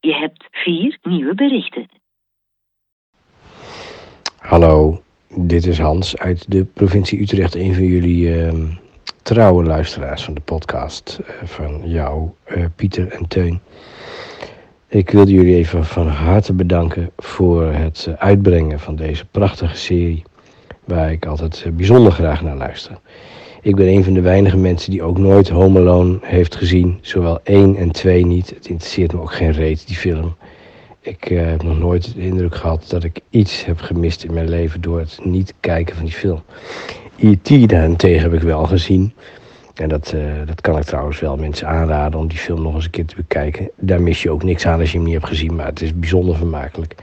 Je hebt vier nieuwe berichten. Hallo, dit is Hans uit de provincie Utrecht, een van jullie ehm, trouwe luisteraars van de podcast eh, van jou, eh, Pieter en Teun. Ik wilde jullie even van harte bedanken voor het eh, uitbrengen van deze prachtige serie, waar ik altijd bijzonder graag naar luister. Ik ben een van de weinige mensen die ook nooit Home Alone heeft gezien, zowel 1 en 2 niet. Het interesseert me ook geen reet, die film. Ik eh, heb nog nooit de indruk gehad dat ik iets heb gemist in mijn leven door het niet kijken van die film. E.T. daarentegen heb ik wel gezien. En dat, eh, dat kan ik trouwens wel mensen aanraden om die film nog eens een keer te bekijken. Daar mis je ook niks aan als je hem niet hebt gezien, maar het is bijzonder vermakelijk.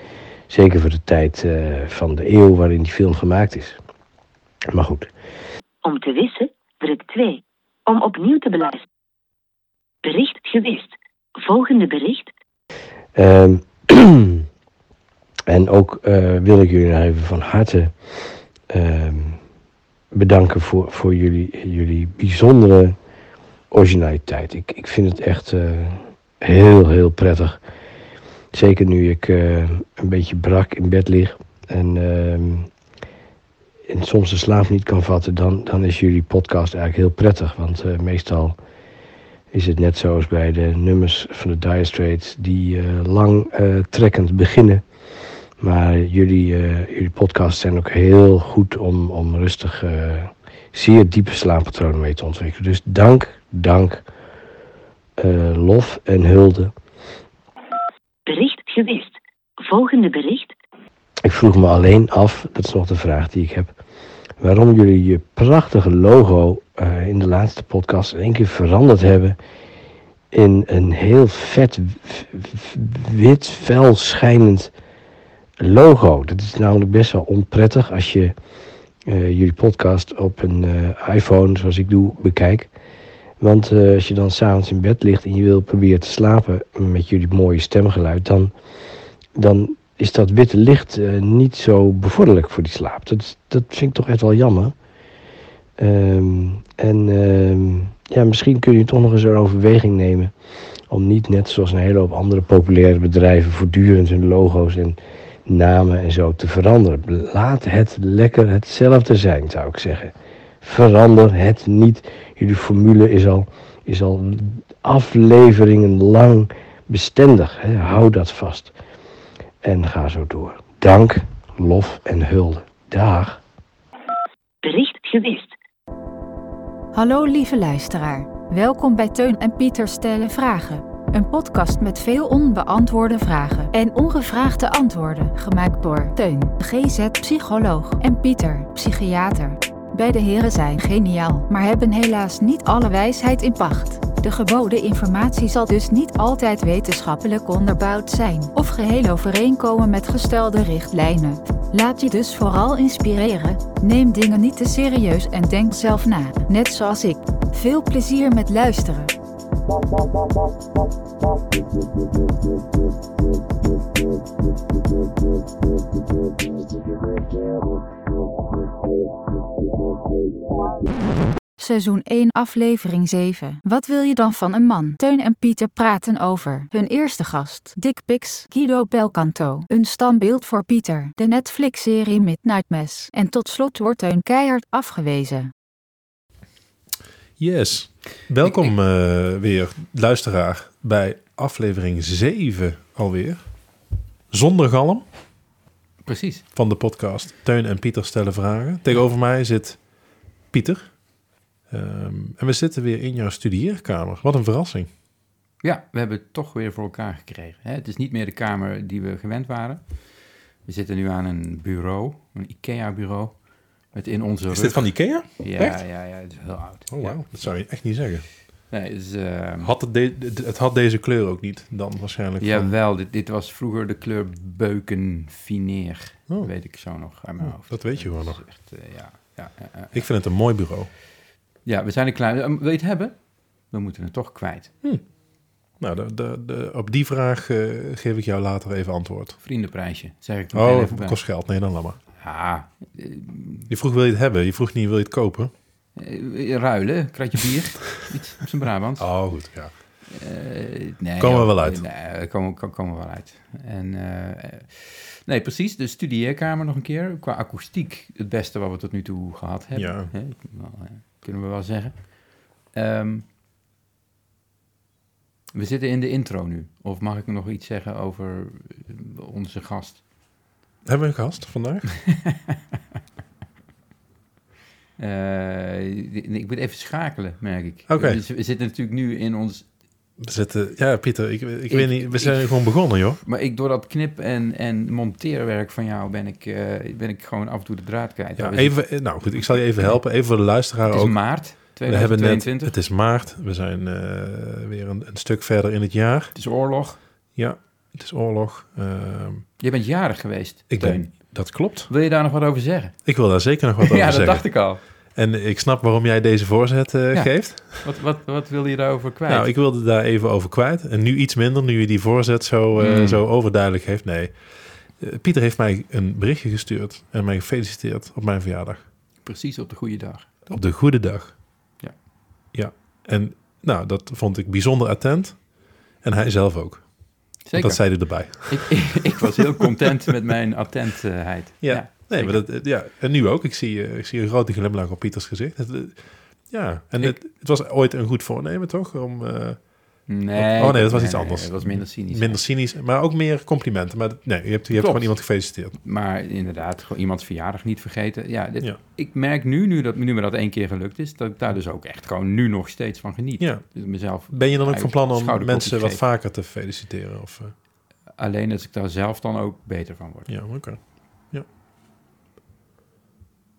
Zeker voor de tijd eh, van de eeuw waarin die film gemaakt is. Maar goed, Om te wissen, druk 2. Om opnieuw te beluisteren. Bericht gewist. Volgende bericht. Ehm, en ook eh, wil ik jullie even van harte ehm, bedanken voor, voor jullie, jullie bijzondere originaliteit. Ik, ik vind het echt eh, heel, heel prettig. Zeker nu ik eh, een beetje brak in bed lig en, ehm, en soms de slaap niet kan vatten, dan, dan is jullie podcast eigenlijk heel prettig. Want eh, meestal is het net zoals bij de nummers van de Dire Straits die eh, lang eh, trekkend beginnen. Maar jullie, jullie podcasts zijn ook heel goed om, om rustig zeer diepe slaappatronen mee te ontwikkelen. Dus dank, dank, lof en hulde. Bericht gewist. Volgende bericht. Ik vroeg me alleen af, dat is nog de vraag die ik heb, waarom jullie je prachtige logo eh, in de laatste podcast in één keer veranderd hebben in een heel vet, wit, fel schijnend logo. Dat is namelijk best wel onprettig als je eh, jullie podcast op een eh, iPhone, zoals ik doe, bekijkt. Want als je dan s'avonds in bed ligt en je wil proberen te slapen met jullie mooie stemgeluid, dan, dan is dat witte licht eh, niet zo bevorderlijk voor die slaap. Dat, dat vind ik toch echt wel jammer. Ehm, en ehm, ja, misschien kun je toch nog eens een overweging nemen om niet net zoals een hele hoop andere populaire bedrijven voortdurend hun logo's en namen en zo te veranderen. Laat het lekker hetzelfde zijn, zou ik zeggen. Verander het niet. Jullie formule is al, is al afleveringen lang bestendig. Hè? Hou dat vast. En ga zo door. Dank, lof en hulde. Dag. Bericht gewist. Hallo lieve luisteraar. Welkom bij Teun en Pieter stellen vragen. Een podcast met veel onbeantwoorde vragen en ongevraagde antwoorden, gemaakt door Teun, GZ-psycholoog, en Pieter, psychiater. Beide heren zijn geniaal, maar hebben helaas niet alle wijsheid in pacht. De geboden informatie zal dus niet altijd wetenschappelijk onderbouwd zijn of geheel overeenkomen met gestelde richtlijnen. Laat je dus vooral inspireren. Neem dingen niet te serieus en denk zelf na, net zoals ik. Veel plezier met luisteren. Seizoen 1, aflevering 7. Wat wil je dan van een man? Teun en Pieter praten over hun eerste gast, Dick Pix, Guido Belcanto. Een standbeeld voor Pieter, de Netflix-serie Midnight Mass. En tot slot wordt Teun keihard afgewezen. Yes. Welkom eh, weer, luisteraar, bij aflevering 7 alweer. Zonder galm Precies. van de podcast Teun en Pieter stellen vragen. Tegenover mij zit Pieter. Ehm, en we zitten weer in jouw studieerkamer. Wat een verrassing. Ja, we hebben het toch weer voor elkaar gekregen. Hè? Het is niet meer de kamer die we gewend waren. We zitten nu aan een bureau, een IKEA-bureau. Met in onze Is rug... dit van Ikea? Ja, echt? ja, ja, het is heel oud. Oh, wauw. Ja. Dat zou je echt niet zeggen. Nee, ehm, Had het, het had deze kleur ook niet dan waarschijnlijk. van- Jawel, dit, dit was vroeger de kleur beukenfineer. Oh. Weet ik zo nog uit mijn Oh, hoofd. dat weet je gewoon nog. Echt, eh, ja, ja, ja, ja. Ik vind het een mooi bureau. Ja, we zijn er klaar. Eh, Wil je het hebben? We moeten het toch kwijt. Nou, de, de, de, op die vraag eh, geef ik jou later even antwoord. Vriendenprijsje, zeg ik Oh, even bij. kost geld. Nee, dan laat maar. Ja, eh, Je vroeg wil je het hebben, je vroeg niet wil je het kopen. eh, ruilen, kratje bier. Iets op zijn Brabant. Oh, goed, ja. Eh, nee, Komen we wel uit. Nee, komen, ko- komen we wel uit. En, eh, nee, precies. De studieerkamer nog een keer. Qua akoestiek het beste wat we tot nu toe gehad hebben. Ja. Eh, kunnen we wel zeggen. Ehm, we zitten in de intro nu. Of mag ik nog iets zeggen over eh, onze gast? Hebben we een gast vandaag? Eh, ik moet even schakelen, merk ik. Oké. We zitten natuurlijk nu in ons... We zitten, ja, Pieter, ik, ik, Ik- weet niet, we zijn ik- gewoon begonnen, joh. Maar ik, door dat knip- en, en monteerwerk van jou ben ik, eh, ben ik gewoon af en toe de draad kwijt. Ja, zitten- even, nou goed, ik zal je even helpen. Even voor de luisteraar Het is ook. maart We hebben net, 2022. het is maart, we zijn eh, weer een, een stuk verder in het jaar. Het is oorlog. Ja, het is oorlog. Ehm, Je bent jarig geweest, ik Teun. ben, dat klopt. Wil je daar nog wat over zeggen? Ik wil daar zeker nog wat over ja, dat zeggen. dacht ik al. En ik snap waarom jij deze voorzet eh, Ja. geeft. Wat, wat, wat wil je daarover kwijt? Nou, ik wilde daar even over kwijt. En nu iets minder, nu je die voorzet zo, eh, Mm. zo overduidelijk heeft. Nee, Eh, Pieter heeft mij een berichtje gestuurd en mij gefeliciteerd op mijn verjaardag. Precies op de goede dag. Op de goede dag. Ja. Ja. En nou, dat vond ik bijzonder attent. En hij zelf ook. Zeker. Dat zei hij erbij. Ik, ik, ik was heel content met mijn attentheid. Ja. Nee, maar dat, eh, ja, en nu ook. Ik zie, eh, ik zie een grote glimlach op Pieters gezicht. Het, eh, ja, en Ik- het, het was ooit een goed voornemen, toch? Om Nee, Oh, nee, dat was iets anders. Het was minder cynisch. minder cynisch, maar ook meer complimenten. Maar nee, je hebt, je hebt gewoon iemand gefeliciteerd. Maar inderdaad, gewoon iemands verjaardag niet vergeten. Ja, dit- Ja. ik merk nu, nu, dat, nu me dat één keer gelukt is, dat ik daar dus ook echt gewoon nu nog steeds van geniet. Ja. Dus mezelf, Ben je dan ook van plan om mensen wat vaker te feliciteren? Of, alleen als ik daar zelf dan ook beter van word. ja, oké.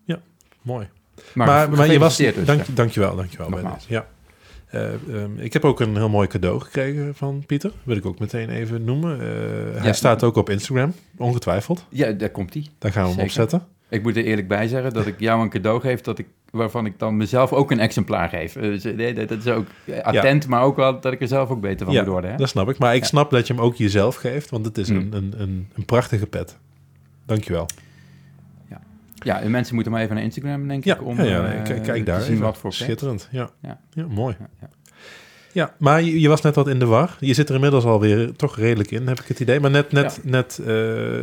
Ja, mooi. Maar, Maar, maar, je was... dus. dank, dankjewel, dankjewel. bij deze. Ja. Eh, ehm, ik heb ook een heel mooi cadeau gekregen van Pieter. Wil ik ook meteen even noemen. Eh, Hij Ja. staat ook op Instagram, ongetwijfeld. Ja, daar komt hij. Daar gaan we hem op Zeker. zetten. Ik moet er eerlijk bij zeggen dat ik jou een cadeau geef dat ik, waarvan ik dan mezelf ook een exemplaar geef. Eh, Dus, nee, dat is ook attent, maar ook wel dat ik er zelf ook beter van Ja, moet worden. Hè? dat snap ik. Maar ik Ja. snap dat je hem ook jezelf geeft, want het is Mm. een, een, een, een prachtige pet. Dankjewel. Ja, en mensen moeten maar even naar Instagram, denk Ja, ik, om ja, ja, eh, kijk, daar te zien wat voor. Schitterend, ja. Ja. Ja, mooi. Ja, ja. Ja, maar je, je was net wat in de war. Je zit er inmiddels alweer toch redelijk in, heb ik het idee. Maar net, net, net eh,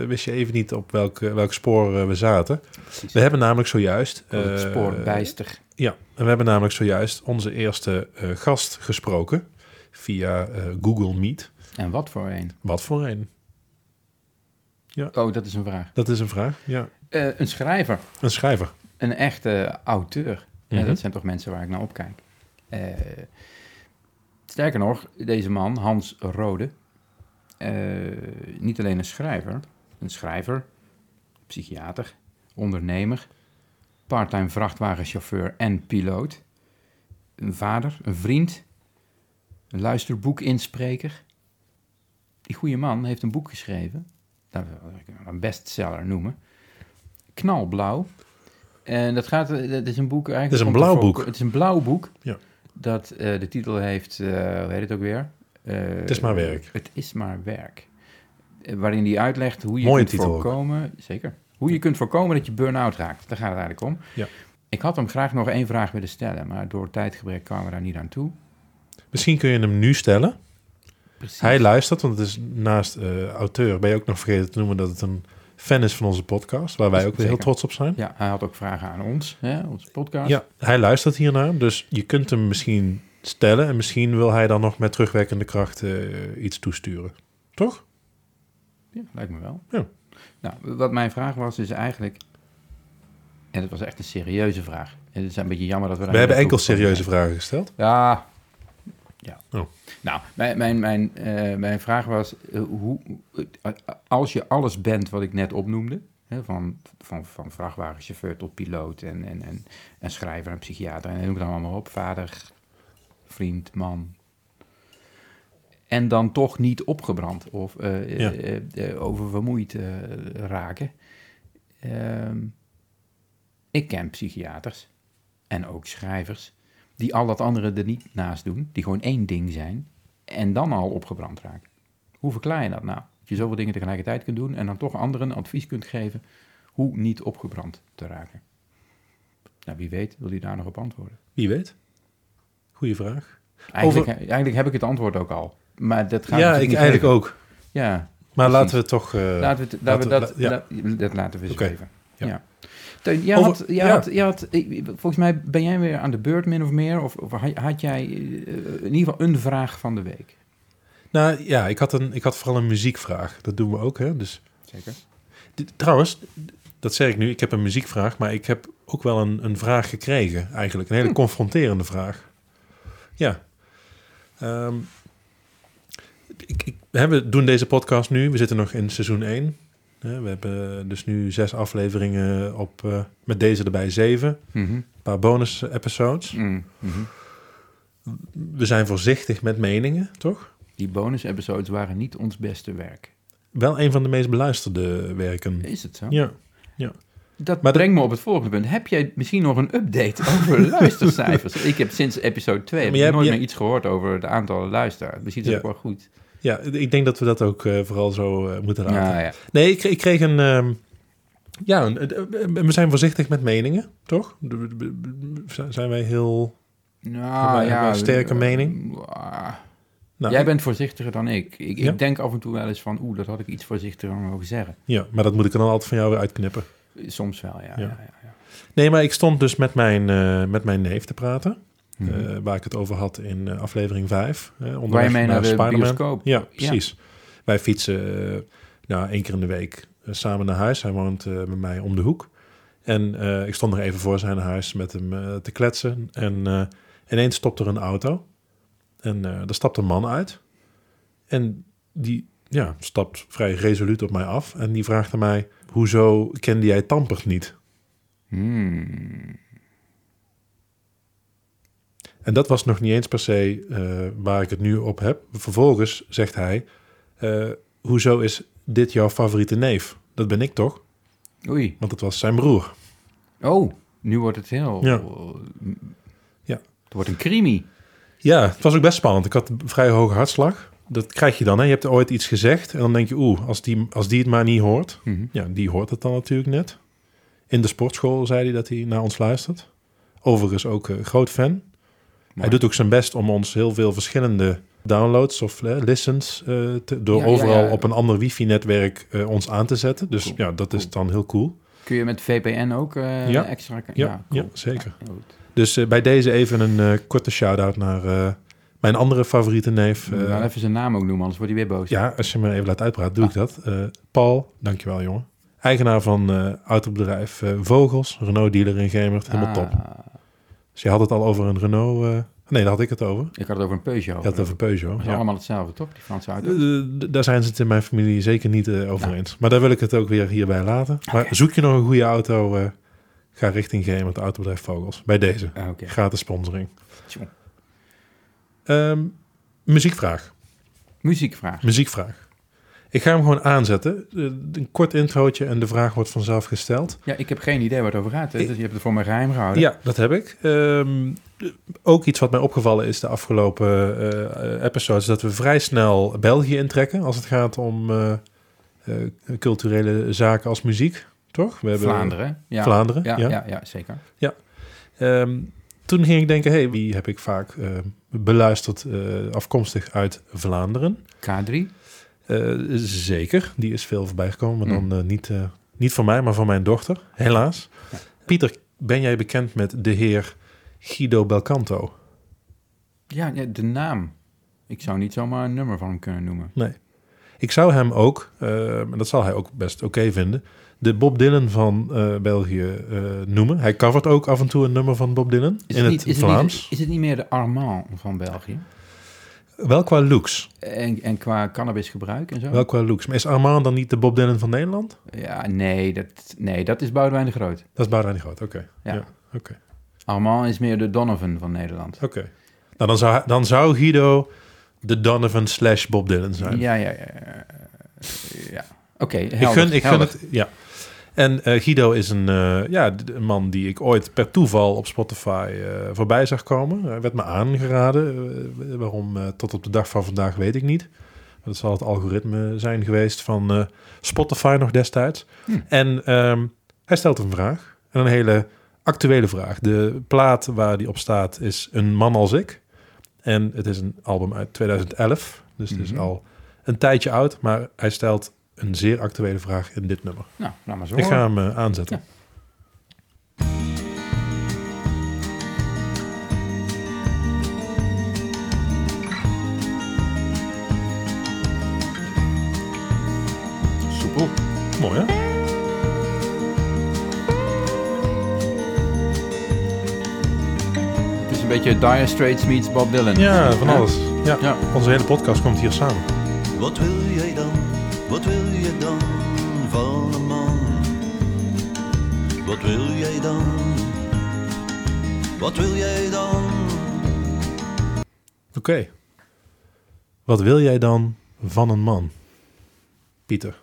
wist je even niet op welk, welk spoor eh, we zaten. Precies. We hebben namelijk zojuist... Oh, het eh, spoor bijster. Ja, en we hebben namelijk zojuist onze eerste eh, gast gesproken via eh, Google Meet. En wat voor een? Wat voor een? Oh, dat is een vraag. Dat is een vraag. Ja, Eh, een schrijver, een schrijver. een echte auteur. Ja, Mhm. dat zijn toch mensen waar ik naar opkijk. Eh, sterker nog, deze man, Hans Rode, eh, niet alleen een schrijver, een schrijver, psychiater, ondernemer, parttime vrachtwagenchauffeur en piloot, een vader, een vriend, een luisterboekinspreker. Die goede man heeft een boek geschreven, dat wil ik een bestseller noemen, Knalblauw. En dat gaat, eh, dat is een boek eigenlijk. Het is een blauw boek. Het is een blauw boek. Ja. Dat eh, de titel heeft, eh, hoe heet het ook weer? Het is maar werk. Het is maar werk. Waarin hij uitlegt hoe je Mooie kunt ook. voorkomen. Zeker. Hoe je kunt voorkomen dat je burn-out raakt. Daar gaat het eigenlijk om. Ja. Ik had hem graag nog één vraag willen stellen, maar door tijdgebrek kwamen we daar niet aan toe. Misschien kun je hem nu stellen. Precies. Hij luistert, want het is naast auteur... ben je ook nog vergeten te noemen dat het een fan is van onze podcast... waar wij ook weer heel trots op zijn. Ja, hij had ook vragen aan ons, hè, onze podcast. Ja, hij luistert hiernaar, dus je kunt hem misschien stellen... en misschien wil hij dan nog met terugwerkende kracht eh, iets toesturen. Toch? Ja, lijkt me wel. Ja. Nou, wat mijn vraag was, is eigenlijk... En het was echt een serieuze vraag. En het is een beetje jammer dat we... daar We hebben enkel serieuze vragen gesteld. Ja. Ja. Oh. Nou, mijn, mijn, mijn, eh, mijn vraag was, eh, hoe, als je alles bent wat ik net opnoemde, hè, van, van, van vrachtwagenchauffeur tot piloot en, en, en, en schrijver en psychiater, en noem het dan allemaal op, vader, vriend, man, en dan toch niet opgebrand of Ja. eh, oververmoeid raken. Ehm, ik ken psychiaters en ook schrijvers die al dat andere er niet naast doen, die gewoon één ding zijn en dan al opgebrand raken. Hoe verklaar je dat nou? Dat je zoveel dingen tegelijkertijd kunt doen en dan toch anderen advies kunt geven hoe niet opgebrand te raken. Nou, wie weet wil hij daar nog op antwoorden. Wie weet. Goeie vraag. Eigenlijk, eigenlijk heb ik het antwoord ook al. Maar dat gaat ja, ik niet eigenlijk geven. ook. Ja, Maar Precies. laten we toch... eh, laten we, het- laten we laten- dat, la- ja. la- dat laten we eens even. ja. Ja. Teun, jij had, jij ja. had, jij had, ik- volgens mij ben jij weer aan de beurt min of meer. Of, of had, jij eh, in ieder geval een vraag van de week? Nou ja, ik had, een, ik had vooral een muziekvraag. Dat doen we ook, hè. Dus, Zeker. Trouwens, dat zeg ik nu, ik heb een muziekvraag, maar ik heb ook wel een, een vraag gekregen eigenlijk. Een hele Hm. confronterende vraag. Ja. Ehm, ik, ik, hè, we doen deze podcast nu, we zitten nog in seizoen 1. We hebben dus nu zes afleveringen op, eh, met deze erbij zeven. Mhm. Een paar bonus episodes. Mm, mhm. We zijn voorzichtig met meningen, toch? Die bonus-episodes waren niet ons beste werk. Wel een van de meest beluisterde werken. Is het zo? Ja. Dat Maar brengt me op het volgende punt. Heb jij misschien nog een update over luistercijfers? ik heb sinds episode 2 heb Maar ik jij- nooit meer iets gehoord over het aantal luisteraars. Misschien is dat Ja. ook wel goed. Ja, ik denk dat we dat ook eh, vooral zo eh, moeten laten. Ja, ja. Nee, ik, ik kreeg een... ehm, ja, een- we zijn voorzichtig met meningen, toch? Zijn wij heel... Nou, wij- een sterke eh, mening? ah, Nou, Jij bent voorzichtiger dan ik. Ik, Ja? ik denk af en toe wel eens van, oeh, dat had ik iets voorzichtiger mogen zeggen. Ja, maar dat moet ik dan altijd van jou weer uitknippen. Soms wel, ja. Ja. ja. ja, ja. Nee, maar ik stond dus met mijn, met mijn neef te praten. Mhm. eh, waar ik het over had in eh, aflevering 5. Uh, Waar je mee naar de bioscoop. Ja, precies. Wij fietsen uh, nou, één keer in de week samen naar huis. Hij woont met mij om de hoek. En ik stond nog even voor zijn huis met hem te kletsen. En ineens stopt er een auto. En er stapt een man uit. En die ja, stapt vrij resoluut op mij af. En die vraagt aan mij, hoezo kende jij Tampert niet? Hmm. En dat was nog niet eens per se uh, waar ik het nu op heb. Vervolgens zegt hij, uh, hoezo is dit jouw favoriete neef? Dat ben ik toch? Oei. Want het was zijn broer. Oh, nu wordt het heel... Ja. ja. Het wordt een crimi. Ja, het was ook best spannend. Ik had een vrij hoge hartslag. Dat krijg je dan. Hè? Je hebt ooit iets gezegd en dan denk je, oeh, als die, als die het maar niet hoort. Mm -hmm. Ja, die hoort het dan natuurlijk net. In de sportschool zei hij dat hij naar ons luistert. Overigens ook uh, groot fan. Hij doet ook zijn best om ons heel veel verschillende downloads of uh, listens uh, te, door ja, overal ja, ja. op een ander wifi-netwerk uh, ons aan te zetten. Dus cool. ja, dat cool. is dan heel cool. Kun je met VPN ook extra... Ja, cool. ja zeker. dus bij deze even een korte shout-out naar mijn andere favoriete neef. Uh, dan even zijn naam ook noemen, anders wordt hij weer boos. Ja, als je me even laat uitpraten, doe ah. ik dat. Uh, Paul, dankjewel jongen. Eigenaar van autobedrijf Vogels, Renault-dealer in Gemert. Helemaal ah. top. Dus je had het al over een Renault... Uh, nee, daar had ik het over. Ik had het over een Peugeot. Je had het over Peugeot, Dat is ja. allemaal hetzelfde, toch? Die Franse auto's. Uh, daar zijn ze het in mijn familie zeker niet uh, over nou. eens. Maar daar wil ik het ook weer hierbij laten. Okay. Maar zoek je nog een goede auto... Uh, ga richting Gemert, autobedrijf Vogels. Bij deze. Ah, okay. Gratis sponsoring. Um, muziekvraag. Muziekvraag. Muziekvraag. Ik ga hem gewoon aanzetten. Een kort introotje en de vraag wordt vanzelf gesteld. Ja, ik heb geen idee waar het over gaat. Hè? Dus je hebt het voor mij geheim gehouden. Ja, dat heb ik. Um, ook iets wat mij opgevallen is de afgelopen uh, episodes... dat we vrij snel België intrekken als het gaat om uh, uh, culturele zaken als muziek. Toch? We hebben Vlaanderen. Ja. Vlaanderen, ja. Ja, ja, ja zeker. Ja. Um, toen ging ik denken, hey, wie heb ik vaak beluisterd afkomstig uit Vlaanderen? K3? Uh, zeker, die is veel voorbij gekomen, maar mm. dan uh, niet, uh, niet van mij, maar van mijn dochter, helaas. Ja. Pieter, ben jij bekend met de heer Guido Belcanto? Ja, ja, de naam. Ik zou niet zomaar een nummer van hem kunnen noemen. Nee. Ik zou hem ook, en dat zal hij ook best oké okay vinden, de Bob Dylan van België noemen. Hij covert ook af en toe een nummer van Bob Dylan is in het, niet, is Vlaams. Het niet, is het niet meer de Armand van België? Wel qua looks. En, en qua cannabisgebruik en zo? Wel qua looks. Maar is Armand dan niet de Bob Dylan van Nederland? Ja, nee, dat, nee, dat is Boudewijn de Groot. Dat is Boudewijn de Groot, oké. Okay. Ja. ja okay. Armand is meer de Donovan van Nederland. Oké. Okay. Nou, dan zou, dan zou Guido de Donovan slash Bob Dylan zijn. Ja, ja, ja. ja. Oké, Ik gun, ik gun het, ja. En uh, Guido is een, uh, ja, een man die ik ooit per toeval op Spotify uh, voorbij zag komen. Hij werd me aangeraden. waarom tot op de dag van vandaag weet ik niet. Dat zal het algoritme zijn geweest van Spotify nog destijds. Hm. En um, hij stelt een vraag. En een hele actuele vraag. De plaat waar die op staat is Een man als ik. En het is een album uit 2011. Dus het is Mhm. al een tijdje oud. Maar hij stelt een zeer actuele vraag in dit nummer. Nou, laat maar zo Ik ga hem eh, aanzetten. Ja. Soepel. Mooi hè? Het is een beetje Dire Straits meets Bob Dylan. Ja, van alles. Ja. Ja. Onze hele podcast komt hier samen. Wat wil jij dan? Wat wil je dan van een man? Wat wil jij dan? Wat wil jij dan? Oké. Wat wil jij dan van een man? Pieter,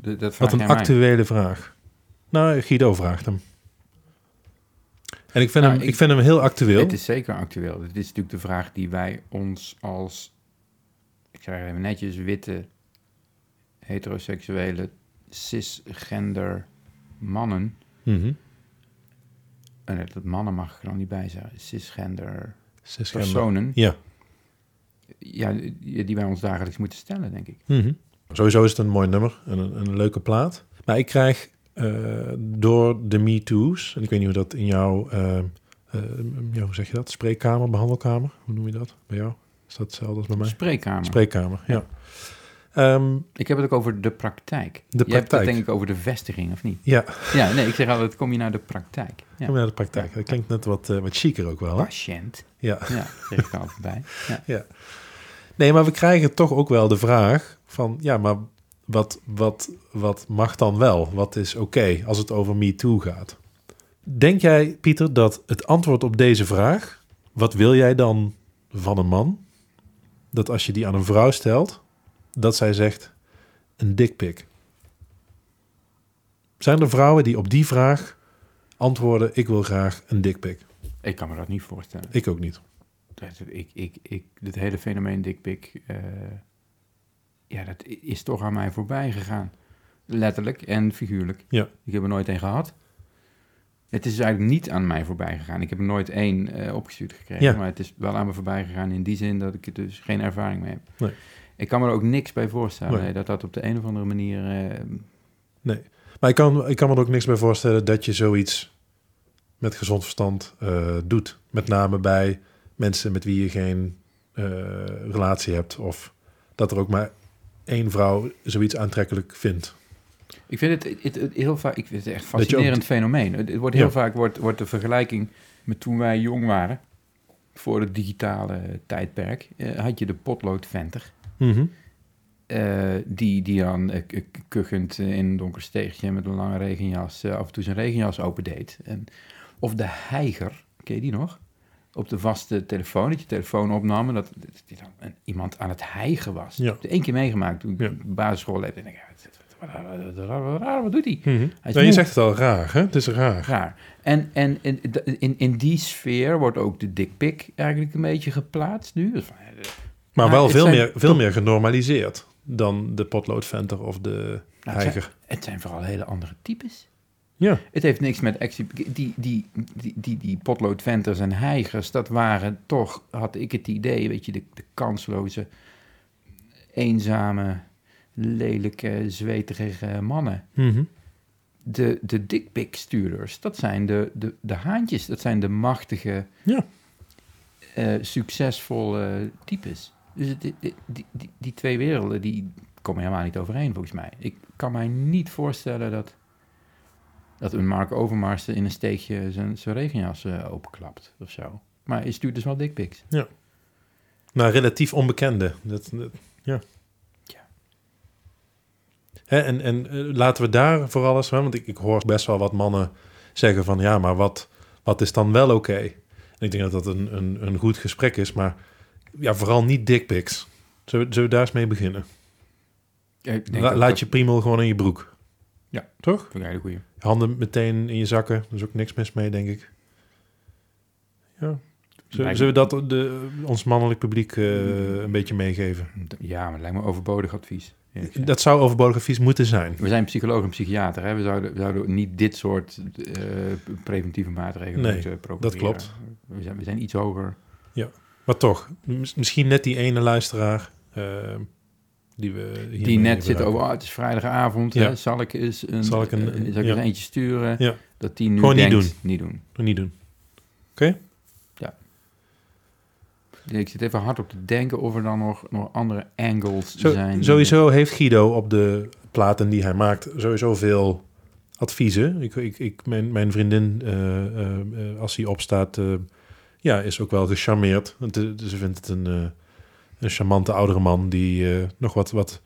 D- dat vraag wat een mij. actuele vraag. Nou, Guido vraagt hem. En ik vind, Nou, hem, ik, ik- vind hem heel actueel. Het is zeker actueel. Dit is natuurlijk de vraag die wij ons als, ik zeg even netjes, witte, heteroseksuele, cisgender mannen, Mhm. en dat- mannen mag ik er dan niet bij zeggen, cisgender Cisgender. personen, Ja. ja, die wij ons dagelijks moeten stellen, denk ik. Mhm. Sowieso is het een mooi nummer en een, een leuke plaat. Maar ik krijg eh, door de Me Too's, en ik weet niet hoe dat in jouw, eh, eh, ja, hoe zeg je dat? Spreekkamer, behandelkamer? Hoe noem je dat bij jou? Is dat hetzelfde als bij mij? Spreekkamer. Spreekkamer, ja. Ehm, ik heb het ook over de praktijk. De Je hebt het praktijk. denk ik over de vestiging, of niet? ja, Ja, nee, ik zeg altijd, kom je naar de praktijk. Ja. kom naar de praktijk. Dat klinkt net wat, eh, wat chiquer ook wel. Hè? Patiënt. Ja. Ja, zeg ik altijd bij. Ja. ja. Nee, maar we krijgen toch ook wel de vraag van, ja, maar wat, wat, wat mag dan wel? Wat is oké als het over Me Too gaat? Denk jij, Pieter, dat het antwoord op deze vraag, wat wil jij dan van een man? Dat als je die aan een vrouw stelt, dat zij zegt, een dikpik. Zijn er vrouwen die op die vraag antwoorden, ik wil graag een dikpik? Ik kan me dat niet voorstellen. Ik ook niet. Dat, ik, ik, ik, dit hele fenomeen dikpik, eh ja, dat is toch aan mij voorbij gegaan. Letterlijk en figuurlijk. Ja. Ik heb er nooit één gehad. Het is eigenlijk niet aan mij voorbij gegaan. Ik heb er nooit één eh, opgestuurd gekregen. Ja. Maar het is wel aan me voorbij gegaan in die zin dat ik er dus geen ervaring mee heb. Nee. Ik kan me er ook niks bij voorstellen. Nee. nee, dat dat op de een of andere manier... eh, Maar ik kan, ik kan me er ook niks bij voorstellen dat je zoiets met gezond verstand eh, doet. Met name bij mensen met wie je geen eh, relatie hebt. Of dat er ook maar één vrouw zoiets aantrekkelijk vindt. Ik vind het, het, het heel vaak, ik vind het echt ook fascinerend fenomeen. Het, het wordt heel Ja. vaak wordt, wordt de vergelijking met toen wij jong waren, voor het digitale tijdperk, had je de potloodventer. Mhm. eh, die, die dan k- kuchend eh, in een donker steegje met een lange regenjas af en toe zijn regenjas opendeed. En, of de heiger, ken je die nog? Op de vaste telefoon, dat je telefoon opnam en dat, dat, dat dan een- iemand aan het hijgen was. Ja. Ik heb het één keer meegemaakt toen ik Ja. basisschool leefde. En ik ja, wat, doet hij? Mhm. Hij Ja, je zegt het al raar, hè? Het is raar. Raar. En, en in, in, in die sfeer wordt ook de dikpik eigenlijk een beetje geplaatst nu. Dus van, Maar wel veel, zijn meer, veel meer genormaliseerd dan de potloodventer of de Nou, het, zijn, heiger. het zijn vooral hele andere types. Ja, Het heeft niks met exhi- die, die, die, die, die potloodventers en heigers, dat waren toch, had ik het idee, weet je, de, de kansloze, eenzame, lelijke, zweterige mannen. Mhm. De, de dickpic-stuurders, dat zijn de, de, de haantjes, dat zijn de machtige, Ja. eh, succesvolle types. Dus die, die, die, die twee werelden, die komen helemaal niet overeen, volgens mij. Ik kan mij niet voorstellen dat, dat een Mark Overmars in een steegje zijn, zijn regenjas eh, openklapt of zo. Maar hij stuurt dus wel dickpics. Nou, relatief onbekende. Dat, dat- ja. Ja. Hè, en en eh, laten we daar vooral eens, hè, want ik, ik hoor best wel wat mannen zeggen van ja, maar wat, wat is dan wel oké? En ik denk dat dat een, een, een goed gesprek is, maar ja, vooral niet dickpics. Zullen, we- zullen we daar eens mee beginnen? Ik denk La- dat laat dat- je priemel gewoon in je broek. Ja. Toch? Vind ik een hele goeie. Handen meteen in je zakken. Er is ook niks mis mee, denk ik. Ja. Zullen, we dat de, ons mannelijk publiek eh, een beetje meegeven? Ja, maar het lijkt me overbodig advies. Dat zou overbodig advies moeten zijn. We zijn psycholoog en psychiater. Hè? We, zouden, we zouden niet dit soort eh, preventieve maatregelen Nee, moeten propageren. klopt. We zijn, we zijn iets hoger. Ja. Maar toch, mis- misschien net die ene luisteraar eh, die we Die net zit over, oh, het is vrijdagavond, Ja. hè, zal ik eens een, Zal ik een- eh, zal ik ja. er eentje sturen? Ja. Dat die nu Gewoon niet denkt, doen. niet doen. Niet doen. Oké? Ik zit even hard op te denken of er dan nog, nog andere angles Zo- zijn. Sowieso heeft Guido op de platen die hij maakt sowieso veel adviezen. Ik, ik, ik, mijn, mijn vriendin, eh, eh, eh, als hij opstaat, eh, ja, is ook wel gecharmeerd. Eh, Ze vindt het een, eh, een charmante oudere man die eh, nog wat, wat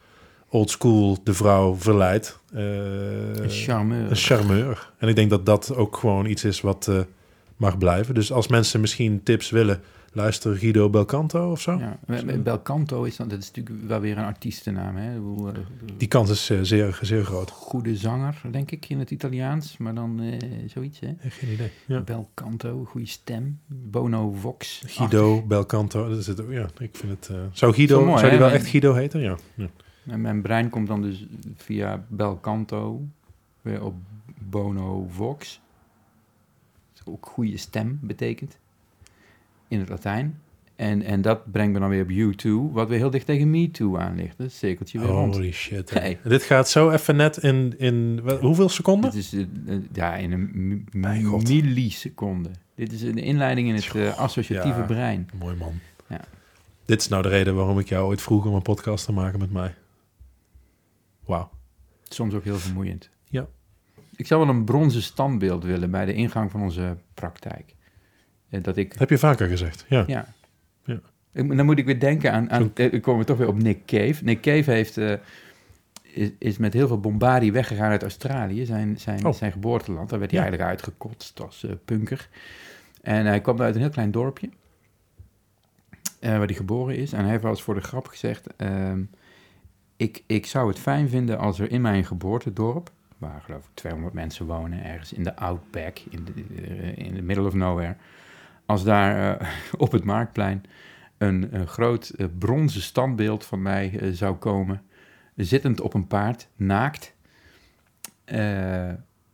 old school de vrouw verleidt. Een charmeur. een charmeur. En ik denk dat dat ook gewoon iets is wat mag blijven. Dus als mensen misschien tips willen, luister Guido Belcanto of zo. Ja, Belcanto is dan, dat is natuurlijk wel weer een artiestennaam. Hè? Eh, Die kans is eh, zeer, zeer groot. Goede zanger, denk ik, in het Italiaans. Maar dan eh, zoiets, hè? Geen idee. Ja. Belcanto, goede stem. Bono Vox. Guido Belcanto. Dat is het, ook, ja, ik vind het. zou Guido, mooi, zou die wel echt Guido heten? Ja. ja. En mijn brein komt dan dus via Belcanto weer op Bono Vox. Ook goede stem betekent. In het Latijn. En, en dat brengt me dan weer op U2, wat weer heel dicht tegen Me Too aan ligt. Dat cirkeltje weer rond. Holy shit. Hey. Dit gaat zo even net in, in hoeveel seconden? Dit is eh, ja, in een milliseconde. Dit is een inleiding in het eh, associatieve Ja. brein. Mooi man. Ja. Dit is nou de reden waarom ik jou ooit vroeg om een podcast te maken met mij. Wauw. Soms ook heel vermoeiend. Ja. Ik zou wel een bronzen standbeeld willen bij de ingang van onze praktijk. Eh, Dat ik, heb je vaker gezegd. Ja. ja. Dan moet ik weer denken aan, aan eh, ik kom toch weer op Nick Cave. Nick Cave heeft, eh, is, is met heel veel bombardie weggegaan uit Australië, zijn, zijn, Oh. zijn geboorteland. Daar werd hij Ja. eigenlijk uitgekotst als eh, punker. En hij kwam uit een heel klein dorpje, waar hij geboren is. En hij heeft wel eens voor de grap gezegd, ehm, ik, ik zou het fijn vinden als er in mijn geboortedorp, waar geloof ik 200 mensen wonen, ergens in de outback, in de, in the middle of nowhere, als daar eh, op het marktplein een, een groot eh, bronzen standbeeld van mij eh, zou komen, zittend op een paard, naakt. Eh,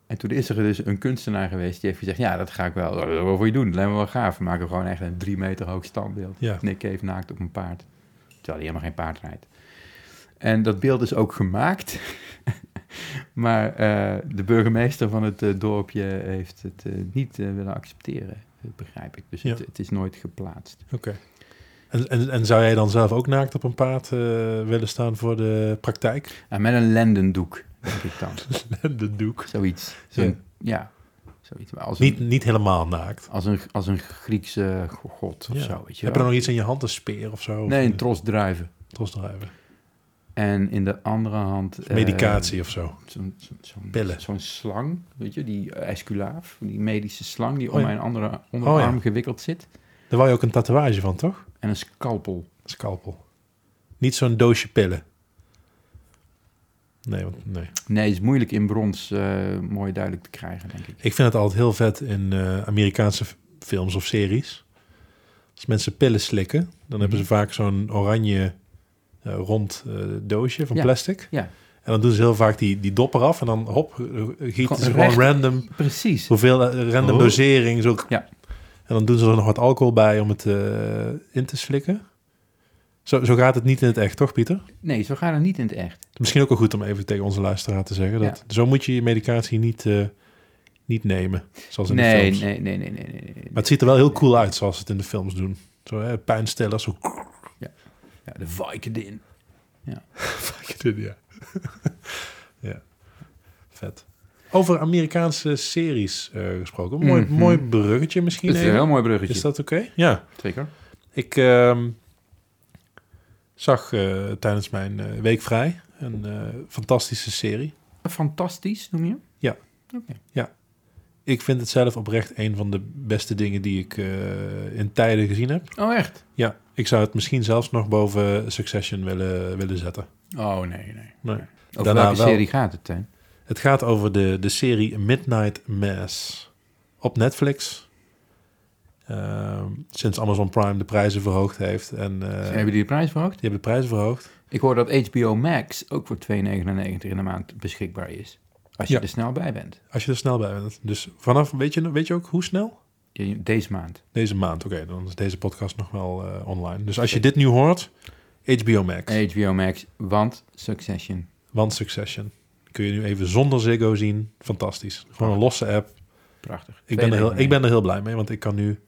en toen is er dus een kunstenaar geweest die heeft gezegd, ja, dat ga ik wel, dat wil voor je doen, dat lijkt me wel gaaf. We maken gewoon echt een drie meter hoog standbeeld. Ja. Nick Cave naakt op een paard, terwijl hij helemaal geen paard rijdt. En dat beeld is ook gemaakt. maar eh, de burgemeester van het eh, dorpje heeft het eh, niet eh, willen accepteren, eh, begrijp ik. Dus het, Ja. het is nooit geplaatst. Oké. En, en, en zou jij dan zelf ook naakt op een paard eh, willen staan voor de praktijk? En met een lendendoek, denk ik dan. de doek. Zoiets. Zo'n- ja. zoiets. Als Niet, een, niet helemaal naakt. als een, als een Griekse god of Ja. zo, weet je Heb je er nog iets in je hand, een speer of zo? Nee, Of een tros druiven. trosdrijven. En in de andere hand... eh, Medicatie of zo. Zo'n zo'n- zo'n- Pillen. zo'n slang, weet je, die uh, esculaaf, die medische slang die Oh om ja. mijn andere onderarm Oh ja. gewikkeld zit. Daar wou je ook een tatoeage van, toch? En een scalpel. Scalpel. Niet zo'n doosje pillen. Nee, want, nee. Nee, is moeilijk in brons eh, mooi duidelijk te krijgen, denk ik. Ik vind het altijd heel vet in eh, Amerikaanse films of series. Als mensen pillen slikken, dan hebben ze vaak zo'n oranje eh, rond eh, doosje van Ja. plastic. Ja, En dan doen ze heel vaak die, die dop eraf en dan hop, eh, gieten ze Gewoon random, precies. hoeveel eh, random Oh. dosering. Zo. Ja. En dan doen ze er nog wat alcohol bij om het eh, in te slikken. Zo, zo gaat het niet in het echt, toch Pieter? Nee, zo gaat het niet in het echt. Misschien ook wel goed om even tegen onze luisteraar te zeggen. Dat, Zo moet je je medicatie niet, eh, niet nemen, zoals in de films. nee, nee, nee, nee, nee, nee. Maar het ziet er wel heel cool uit zoals ze het in de films doen. Zo hè, pijnstillers, zo... Ja, de Vicodin. ja. ja, vet. Over Amerikaanse series eh, gesproken. Mooi, Mhm. mooi bruggetje misschien. Is een heel mooi bruggetje. Is dat oké? Ja. Zeker. Ik ehm, zag eh, tijdens mijn eh, week vrij een fantastische serie. Fantastisch, noem je? hem? Ja. Oké. Ik vind het zelf oprecht een van de beste dingen die ik in tijden gezien heb. Oh, echt? Ja, ik zou het misschien zelfs nog boven Succession willen, willen zetten. Oh, nee, nee. Nee. Over Daarna welke wel. serie gaat het, hè? Het gaat over de, de serie Midnight Mass op Netflix. Ehm, sinds Amazon Prime de prijzen verhoogd heeft. En, eh, Hebben die de prijs verhoogd? die hebben de prijzen verhoogd. Ik hoor dat HBO Max ook voor 2,99 in de maand beschikbaar is. Als je Ja. er snel bij bent. Als je er snel bij bent. Dus vanaf, weet je, weet je ook hoe snel? Deze maand. Deze maand, oké. dan is deze podcast nog wel eh, online. Dus als je dit nu hoort, HBO Max. HBO Max, want Succession. Want Succession. Kun je nu even zonder Ziggo zien. Fantastisch. Gewoon een losse app. Prachtig. Ik ben, er heel, ik ben er heel blij mee, want ik kan nu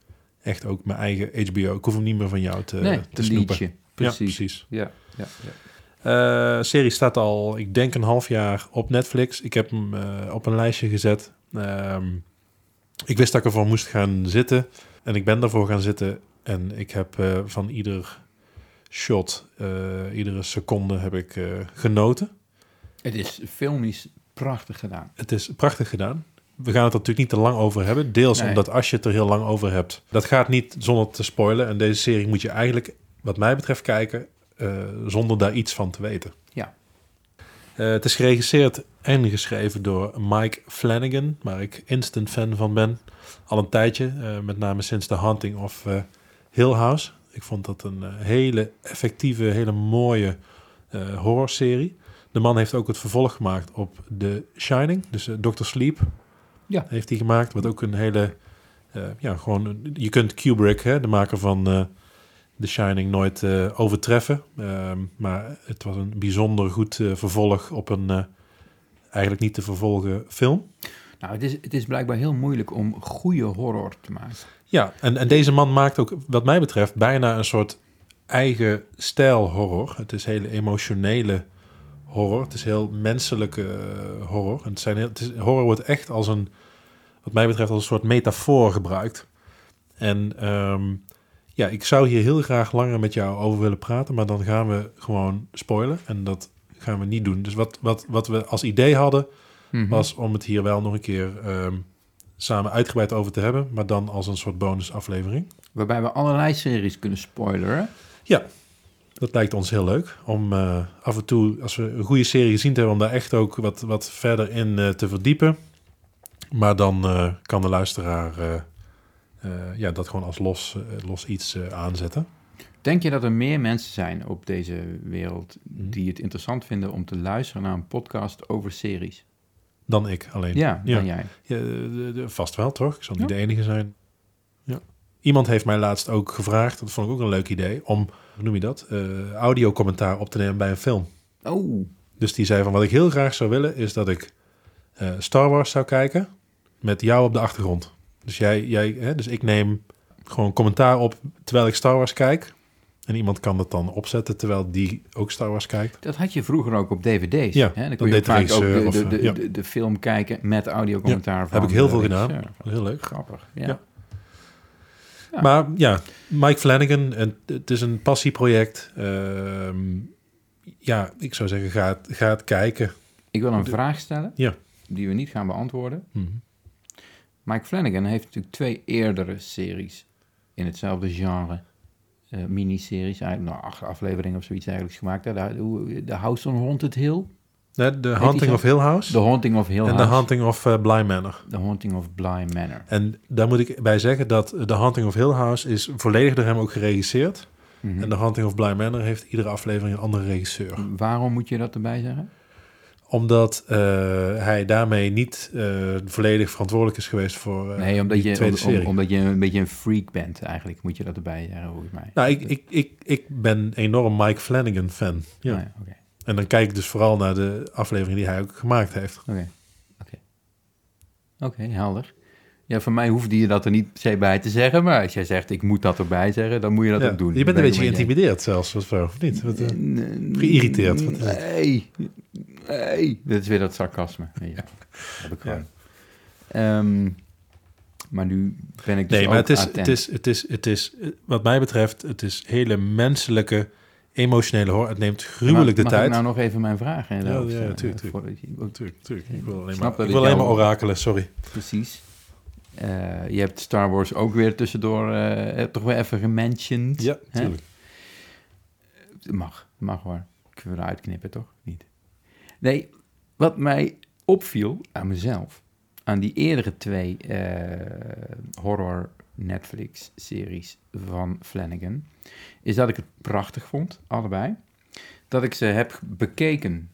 echt ook mijn eigen HBO... Ik hoef hem niet meer van jou te, nee, te snoepen. liedje. Ja, Precies. precies. Ja, ja, ja. Eh, serie staat al, ik denk een half jaar op Netflix. Ik heb hem eh, op een lijstje gezet. Ehm, ik wist dat ik ervoor moest gaan zitten. En ik ben ervoor gaan zitten. En ik heb eh, van ieder shot, eh, iedere seconde heb ik eh, genoten. Het is filmisch prachtig gedaan. Het is prachtig gedaan. We gaan het er natuurlijk niet te lang over hebben. Deels Nee. omdat als je het er heel lang over hebt, dat gaat niet zonder te spoilen. En deze serie moet je eigenlijk, wat mij betreft, kijken zonder daar iets van te weten. Ja. Het is geregisseerd en geschreven door Mike Flanagan, waar ik instant fan van ben. Al een tijdje, eh, met name sinds The Haunting of eh, Hill House. Ik vond dat een eh, hele effectieve, hele mooie eh horrorserie. De man heeft ook het vervolg gemaakt op The Shining, dus Dr. Sleep. Ja. Heeft hij gemaakt, wat ook een hele, ja, gewoon, je kunt Kubrick, hè, de maker van The Shining, nooit overtreffen. Ehm, maar het was een bijzonder goed vervolg op een eigenlijk niet te vervolgen film. Nou, het is, het is blijkbaar heel moeilijk om goede horror te maken. Ja, en, en deze man maakt ook, wat mij betreft, bijna een soort eigen stijl horror. Het is hele emotionele horror. Het is heel menselijke eh, horror. En het zijn heel, het is, horror wordt echt als een, wat mij betreft, als een soort metafoor gebruikt. En ehm, ja, ik zou hier heel graag langer met jou over willen praten, maar dan gaan we gewoon spoilen. En dat gaan we niet doen. Dus wat, wat, wat we als idee hadden, Mhm. was om het hier wel nog een keer ehm, samen uitgebreid over te hebben, maar dan als een soort bonusaflevering. Waarbij we allerlei series kunnen spoileren. Dat lijkt ons heel leuk om eh, af en toe, als we een goede serie gezien hebben, om daar echt ook wat, wat verder in eh, te verdiepen. Maar dan eh, kan de luisteraar ja, dat gewoon als los, los iets aanzetten. Denk je dat er meer mensen zijn op deze wereld Mhm. die het interessant vinden om te luisteren naar een podcast over series? Dan ik alleen. Ja, Ja. dan jij. Ja, de- de- vast wel, toch? Ik zal niet Ja. de enige zijn. Ja. Iemand heeft mij laatst ook gevraagd, dat vond ik ook een leuk idee, om, hoe noem je dat, eh audiocommentaar op te nemen bij een film. Oh, Dus die zei van, wat ik heel graag zou willen, is dat ik eh, Star Wars zou kijken met jou op de achtergrond. Dus, jij, jij, hè, dus ik neem gewoon commentaar op terwijl ik Star Wars kijk. En iemand kan dat dan opzetten terwijl die ook Star Wars kijkt. dat had je vroeger ook op dvd's. Ja, hè? Dan kon je de vaak ook de, regisseur de, of, de, ja. de, de film kijken met audiocommentaar van heb ik heel de veel gedaan. Heel leuk. Grappig, ja. Ja. Ja. Maar ja, Mike Flanagan, en het is een passieproject. Ehm, ja, ik zou zeggen, ga het, ga het kijken. Ik wil een De- vraag stellen Ja. die we niet gaan beantwoorden. Mhm. Mike Flanagan heeft natuurlijk twee eerdere series in hetzelfde genre. Eh miniseries, eigenlijk nou, acht afleveringen of zoiets eigenlijk gemaakt. De, The House on Haunted Hill, The die Haunting of Hill House The Haunting of Hill en House, The Haunting of eh, Bly Manor. The Haunting of Bly Manor. En daar moet ik bij zeggen dat The Haunting of Hill House is volledig door hem ook geregisseerd. Mhm. En The Haunting of Bly Manor heeft iedere aflevering een andere regisseur. Waarom moet je dat erbij zeggen? Omdat eh, hij daarmee niet eh, volledig verantwoordelijk is geweest voor eh, nee, omdat je, tweede om- omdat je een beetje een freak bent eigenlijk, moet je dat erbij zeggen volgens mij. nou, ik, ik, ik, ik ben enorm Mike Flanagan fan. Ja. Nou ja, Oké, En dan kijk ik dus vooral naar de aflevering die hij ook gemaakt heeft. oké, oké. Oké, helder. Ja, voor mij hoefde je dat er niet per se bij te zeggen, maar als jij zegt ik moet dat erbij zeggen, dan moet je dat Ja. ook doen. Je bent Ben een beetje geïntimideerd zelfs, wat vrouw, of niet? Wat, Nee, geïrriteerd, wat? Nee, nee. Dit is weer dat sarcasme. Ja, heb ik gewoon. Ehm, maar nu ben ik dus nee, maar het is, attent. het, is, het, is, het is, wat mij betreft, het is hele menselijke, emotionele horror. Het neemt gruwelijk de mag tijd. ik nou nog even mijn vraag Ja, ja, tuurlijk, tuurlijk. Tuurlijk, tuurlijk. Ik wil alleen maar, dat ik wil alleen maar orakelen, sorry. Precies. Eh, je hebt Star Wars ook weer tussendoor eh, toch weer even gementiond. Ja, hè? tuurlijk. Mag, mag hoor. Kunnen we eruit knippen, toch? Niet. Nee, wat mij opviel aan mezelf, aan die eerdere twee eh, horror Netflix-series van Flanagan, is dat ik het prachtig vond, allebei. Dat ik ze heb bekeken,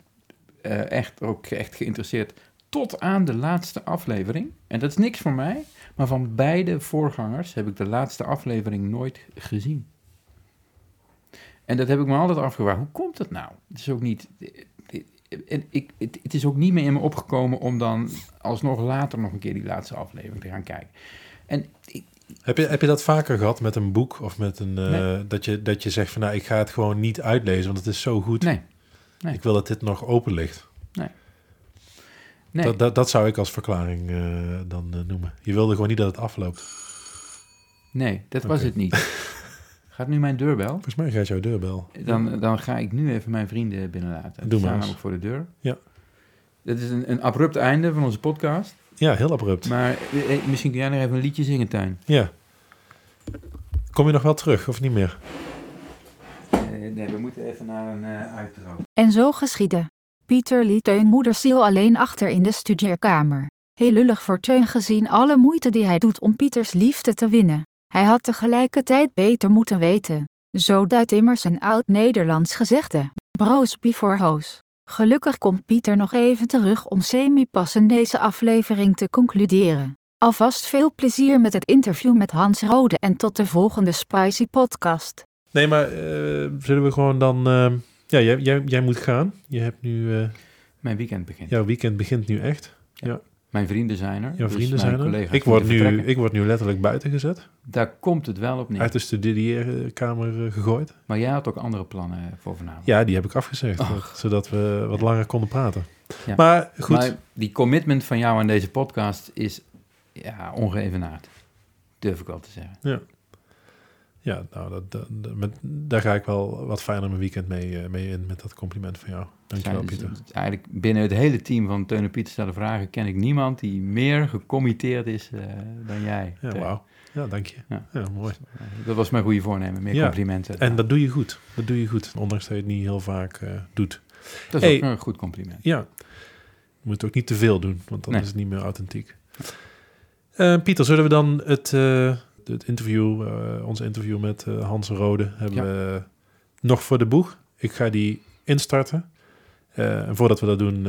eh, echt ook echt geïnteresseerd, tot aan de laatste aflevering. En dat is niks voor mij, Maar van beide voorgangers heb ik de laatste aflevering nooit gezien. En dat heb ik me altijd afgevraagd. Hoe komt dat nou? Het is ook niet... En ik, het, het is ook niet meer in me opgekomen om dan alsnog later nog een keer die laatste aflevering te gaan kijken. En ik, Heb je, heb je dat vaker gehad met een boek of met een... eh, Nee. dat, je, dat je zegt van nou, ik ga het gewoon niet uitlezen, want het is zo goed. nee, nee. Ik wil dat dit nog open ligt. Nee. Dat, dat, dat zou ik als verklaring eh, dan eh, noemen. Je wilde gewoon niet dat het afloopt. nee, dat was het niet. Gaat nu mijn deurbel? Volgens mij gaat jouw deurbel. Dan, dan ga ik nu even mijn vrienden binnenlaten. Doe maar staan namelijk voor de deur. Ja. Dit is een, een abrupt einde van onze podcast. Ja, heel abrupt. Maar eh, misschien kun jij nog even een liedje zingen, Tuin. Ja. Kom je nog wel terug of niet meer? Eh, nee, we moeten even naar een uh, uitdroog. En zo geschiedde. Pieter liet Teun moederziel alleen achter in de studeerkamer. Heel lullig voor Teun gezien alle moeite die hij doet om Pieters liefde te winnen. Hij had tegelijkertijd beter moeten weten. Zo duidt immers een oud-Nederlands gezegde: Broos before hoes. Gelukkig komt Pieter nog even terug om semi-passend deze aflevering te concluderen. Alvast veel plezier met het interview met Hans Rode en tot de volgende Spicy Podcast. Nee, maar eh, zullen we gewoon dan... eh, ja, jij, jij, jij moet gaan. Je hebt nu... eh, Mijn weekend begint. jouw weekend begint nu echt. Mijn vrienden zijn er. Jouw dus vrienden zijn er. collega's Ik word, nu, vertrekken. ik word nu letterlijk buiten gezet. Daar komt het wel op neer. Uit de studeerkamer eh, gegooid. Maar jij had ook andere plannen voor vanavond. Ja, die heb ik afgezegd. Zodat we wat langer konden praten. Ja. Maar goed. Maar die commitment van jou aan deze podcast is ja, ongeëvenaard. Durf ik wel te zeggen. Ja, nou, dat, dat, dat- met, daar ga ik wel wat fijner mijn weekend mee, eh, mee in met dat compliment van jou. Dankjewel, Zijn- Pieter. het Eigenlijk binnen het hele team van Teun en Pieter stellen vragen ken ik niemand die meer gecommitteerd is eh, dan jij. Ja, wauw. Ja, dank je. Ja. Ja, mooi. Dat was mijn goede voornemen, meer Ja, complimenten. En dat doe je goed. Dat doe je goed. Ondanks dat je het niet heel vaak eh, doet. dat is hey. ook een goed compliment. Ja. Je moet het ook niet te veel doen, want dan Nee. is het niet meer authentiek. Eh, Pieter, zullen we dan het, eh, het interview, eh, ons interview met eh, Hans Rode, hebben Ja. we nog voor de boeg? Ik ga die instarten. Eh, en voordat we dat doen,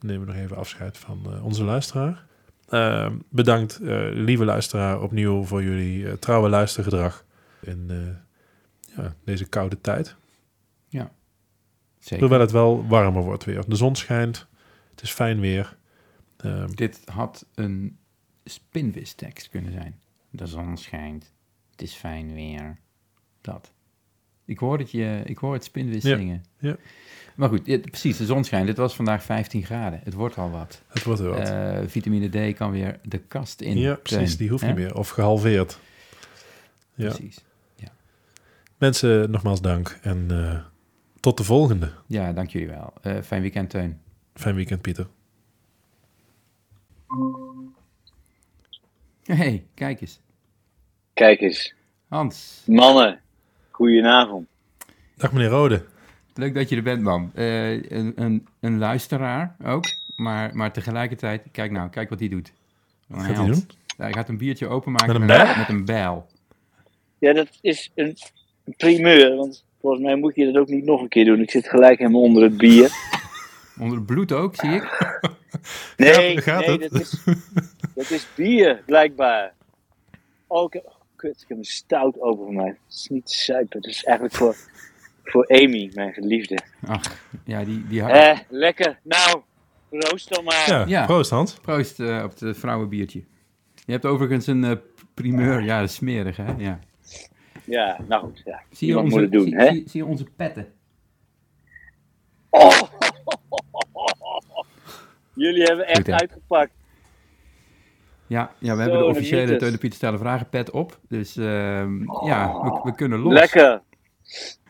nemen we nog even afscheid van onze luisteraar. Bedankt, lieve luisteraar, opnieuw voor jullie trouwe luistergedrag in ja, deze koude tijd. Zeker. Terwijl het wel warmer wordt weer. De zon schijnt, het is fijn weer. Dit had een spinwistekst kunnen zijn. De zon schijnt, het is fijn weer. Dat. Ik hoor het, je, ik hoor het spinwis Ja, zingen. ja. Maar goed, precies, de zon schijnt. Het was vandaag 15 graden. Het wordt al wat. het wordt er wat. Eh, vitamine D kan weer de kast in. ja, precies. Die hoeft niet meer. Of gehalveerd. Ja. Precies. Mensen, nogmaals dank. En eh, tot de volgende. Ja, dank jullie wel. Eh, fijn weekend, Teun. Fijn weekend, Pieter. Hey, kijk eens. Kijk eens, Hans, mannen, goedenavond. Dag meneer Rode. leuk dat je er bent, man. Eh, een, een, een luisteraar ook, maar, maar tegelijkertijd, kijk nou, kijk wat hij doet. Wat gaat hij doen? hij gaat een biertje openmaken Met een met, bijl? met een bijl. Ja, dat is een primeur, want volgens mij moet je dat ook niet nog een keer doen. Ik zit gelijk helemaal onder het bier. Onder het bloed ook, zie ik. Nee, gaat nee het? Dat, is, dat is bier, blijkbaar. Oh, ik heb, oh, kut, ik heb een stout open voor mij. Dat is niet suiker, dat is eigenlijk voor, voor Amy, mijn geliefde. Ach, ja, die, die Eh, lekker. Nou, roost dan maar. Ja, Ja. proost Hans. Proost eh, op het vrouwenbiertje. Je hebt overigens een eh, primeur. Ja, dat is smerig, hè? Ja. Ja, nou goed. Ja. Zie je, onze, moet het doen, zie, hè? zie, zie je onze petten? Oh. Jullie hebben echt uitgepakt. Ja, ja we Zo, hebben de de officiële. Teun de Pieter Stellen Vragen pet op. Dus ehm, ja, we, we kunnen los. Lekker.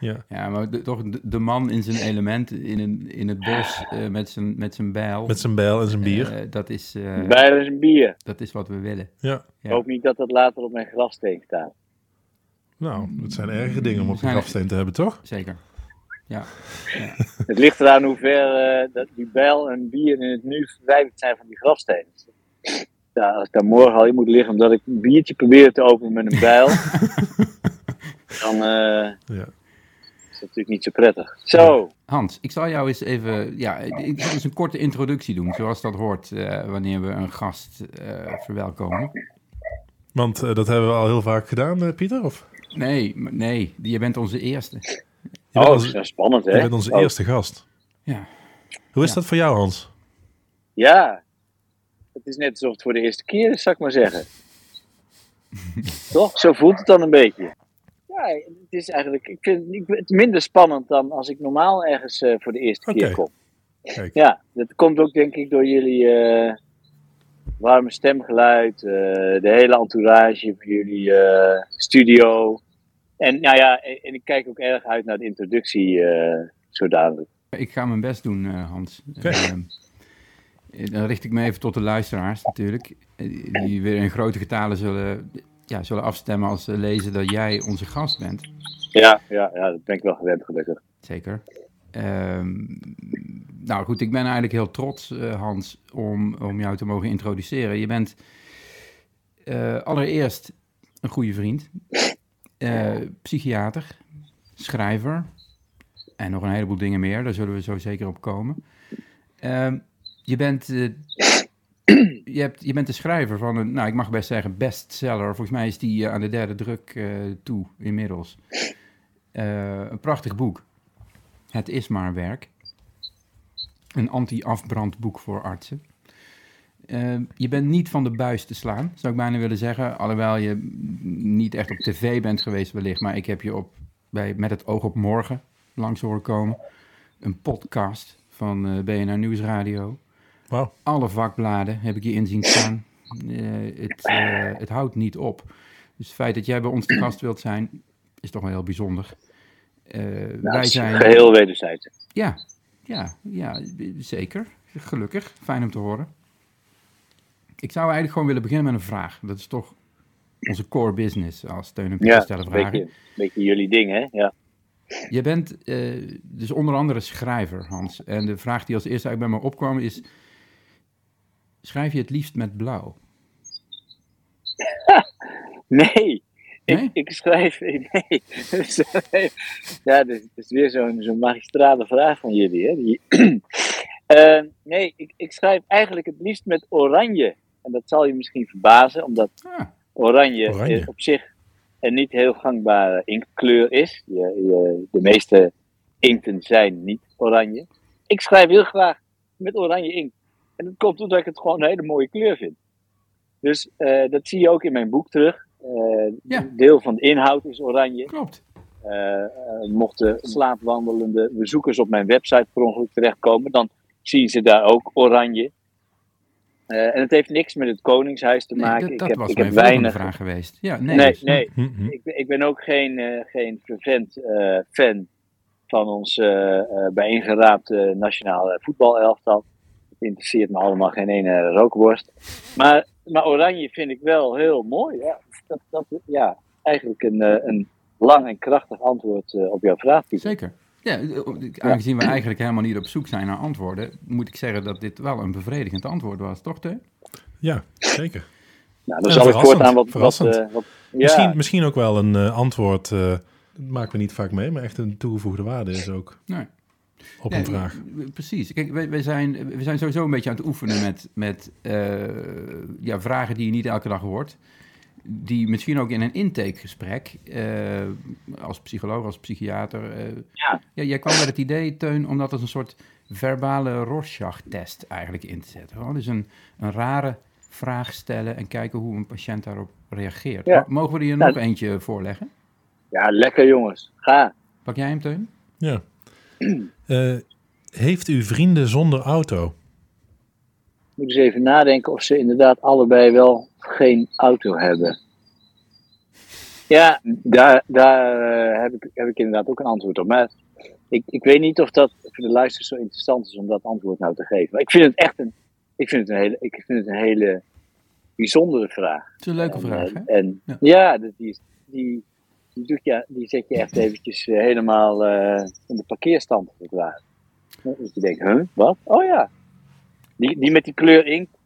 Ja. Ja, maar de- toch de, de man in zijn element in, een, in het bos eh, met zijn met zijn bijl. Met zijn bijl en zijn bier. Eh, dat, is, eh, Bijna is een bier. dat is wat we willen. ja. Ik hoop niet dat dat later op mijn grafsteen staat. Nou, het zijn erge dingen om op je Zijn- grafsteen te hebben, toch? Zeker. Ja. Het ligt eraan hoe ver eh, dat die bijl en bier in het nu verwijderd zijn van die grafsteen. Ja, als ik daar morgen al in moet liggen omdat ik een biertje probeer te openen met een bijl, dan eh, Ja. is dat natuurlijk niet zo prettig. Zo, Hans, ik zal jou eens even, ja, ik zal eens een korte introductie doen, zoals dat hoort eh, wanneer we een gast eh, verwelkomen. Want dat hebben we al heel vaak gedaan, eh, Pieter? Of? Nee, nee, je bent onze eerste. Je Oh, onze, dat is spannend, hè? je bent onze Oh, eerste gast. Ja. Hoe is Ja. dat voor jou, Hans? Ja, het is net alsof het voor de eerste keer is, zou ik maar zeggen. Toch? Zo voelt het dan een beetje. Ja, het is eigenlijk, ik vind ik vind het minder spannend dan als ik normaal ergens eh, voor de eerste keer kom. Kijk. Ja, dat komt ook denk ik door jullie eh, warme stemgeluid, eh, de hele entourage van jullie eh, studio. En nou ja, en, en ik kijk ook erg uit naar de introductie eh zo dadelijk. Ik ga mijn best doen, eh, Hans. Oké. Eh, dan richt ik me even tot de luisteraars natuurlijk. eh, Die weer in grote getalen zullen, ja, zullen afstemmen als ze lezen dat jij onze gast bent. Ja, ja, ja, dat ben ik wel gewend gelukkig. Zeker. Ehm, nou goed, ik ben eigenlijk heel trots, eh, Hans, om, om jou te mogen introduceren. Je bent allereerst een goede vriend, psychiater, schrijver en nog een heleboel dingen meer. Daar zullen we zo zeker op komen. Ehm, je, bent, eh, je, hebt, je bent de schrijver van een, nou ik mag best zeggen, bestseller. Volgens mij is die eh, aan de derde druk eh, toe inmiddels. Een prachtig boek. Het is maar werk. Een anti-afbrandboek voor artsen. Je bent niet van de buis te slaan, zou ik bijna willen zeggen. Alhoewel je niet echt op tv bent geweest wellicht. Maar ik heb je op, bij Met het oog op morgen langs horen komen. Een podcast van BNR Nieuwsradio. Alle vakbladen heb ik je inzien staan. Eh, het, eh, het houdt niet op. Dus het feit dat jij bij ons te gast wilt zijn, is toch wel heel bijzonder. Eh, Nou, wij het is zijn... Geheel wederzijds. Ja, ja, ja, zeker. Gelukkig. Fijn om te horen. Ik zou eigenlijk gewoon willen beginnen met een vraag. Dat is toch onze core business als steun en Ja, stellen een vragen. beetje, een beetje jullie ding, hè? Ja. Je bent eh, dus onder andere schrijver, Hans. En de vraag die als eerste eigenlijk bij me opkwam is... Schrijf je het liefst met blauw? Nee. Nee? Ik, ik schrijf. Nee. ja, dat is weer zo'n zo'n magistrale vraag van jullie. Hè? Die, Eh, nee, ik, ik schrijf eigenlijk het liefst met oranje. En dat zal je misschien verbazen, omdat Ah, oranje, Oranje. eh, op zich een niet heel gangbare inktkleur is. Je, je, de meeste inkten zijn niet oranje. Ik schrijf heel graag met oranje inkt. En dat komt omdat ik het gewoon een hele mooie kleur vind. Dus eh, dat zie je ook in mijn boek terug. Ja. Deel van de inhoud is oranje. klopt. Eh, mochten slaapwandelende bezoekers op mijn website per ongeluk terechtkomen, dan zien ze daar ook oranje. En het heeft niks met het Koningshuis te Nee, maken. dat ik dat heb, was ik heb weinig. vraag geweest. Ja, nee, Nee, dus- nee. Hm, hm. Ik, ben- ik ben ook geen, geen fervent fan van ons bijeengeraapte nationale voetbalelftal. Interesseert me allemaal geen ene rookworst. Maar, maar oranje vind ik wel heel mooi. Ja, dat, dat, ja eigenlijk een, eh, een lang en krachtig antwoord eh, op jouw vraag. Pieter. Zeker. Ja, aangezien we eigenlijk helemaal niet op zoek zijn naar antwoorden, moet ik zeggen dat dit wel een bevredigend antwoord was, toch, Teun? Ja, zeker. Nou, dan zal ik verrassend, voortaan wat... wat, verrassend. eh, wat ja, Misschien, misschien ook wel een eh, antwoord, eh, dat maken we niet vaak mee, maar echt een toegevoegde waarde is ook Nee. Op Nee, een vraag. Precies. Kijk, wij, wij, zijn, we zijn sowieso een beetje aan het oefenen met, met eh, ja, vragen die je niet elke dag hoort. Die misschien ook in een intakegesprek, eh, als psycholoog, als psychiater. eh, Ja. jij kwam met het idee, Teun, om dat als een soort verbale Rorschach-test eigenlijk in te zetten. Gewoon dus een, een rare vraag stellen en kijken hoe een patiënt daarop reageert. Ja. Mogen we er hier Nou, nog eentje voorleggen? ja, lekker jongens. Ga. Pak jij hem, Teun? Ja. Eh, heeft u vrienden zonder auto? Moet eens even nadenken of ze inderdaad allebei wel geen auto hebben. Ja, daar, daar eh, heb, ik, heb ik inderdaad ook een antwoord op. Maar ik, ik weet niet of dat voor de luisteraars zo interessant is om dat antwoord nou te geven. Maar ik vind het echt een, ik vind het een, hele, ik vind het een hele bijzondere vraag. Het is een leuke En, vraag, eh, hè? En Ja. ja, die, die, die, doet je, die zet je echt eventjes eh, helemaal eh, in de parkeerstand, als het ware. Dus je denkt, huh, wat? Oh ja. Die, die met die kleur inkt,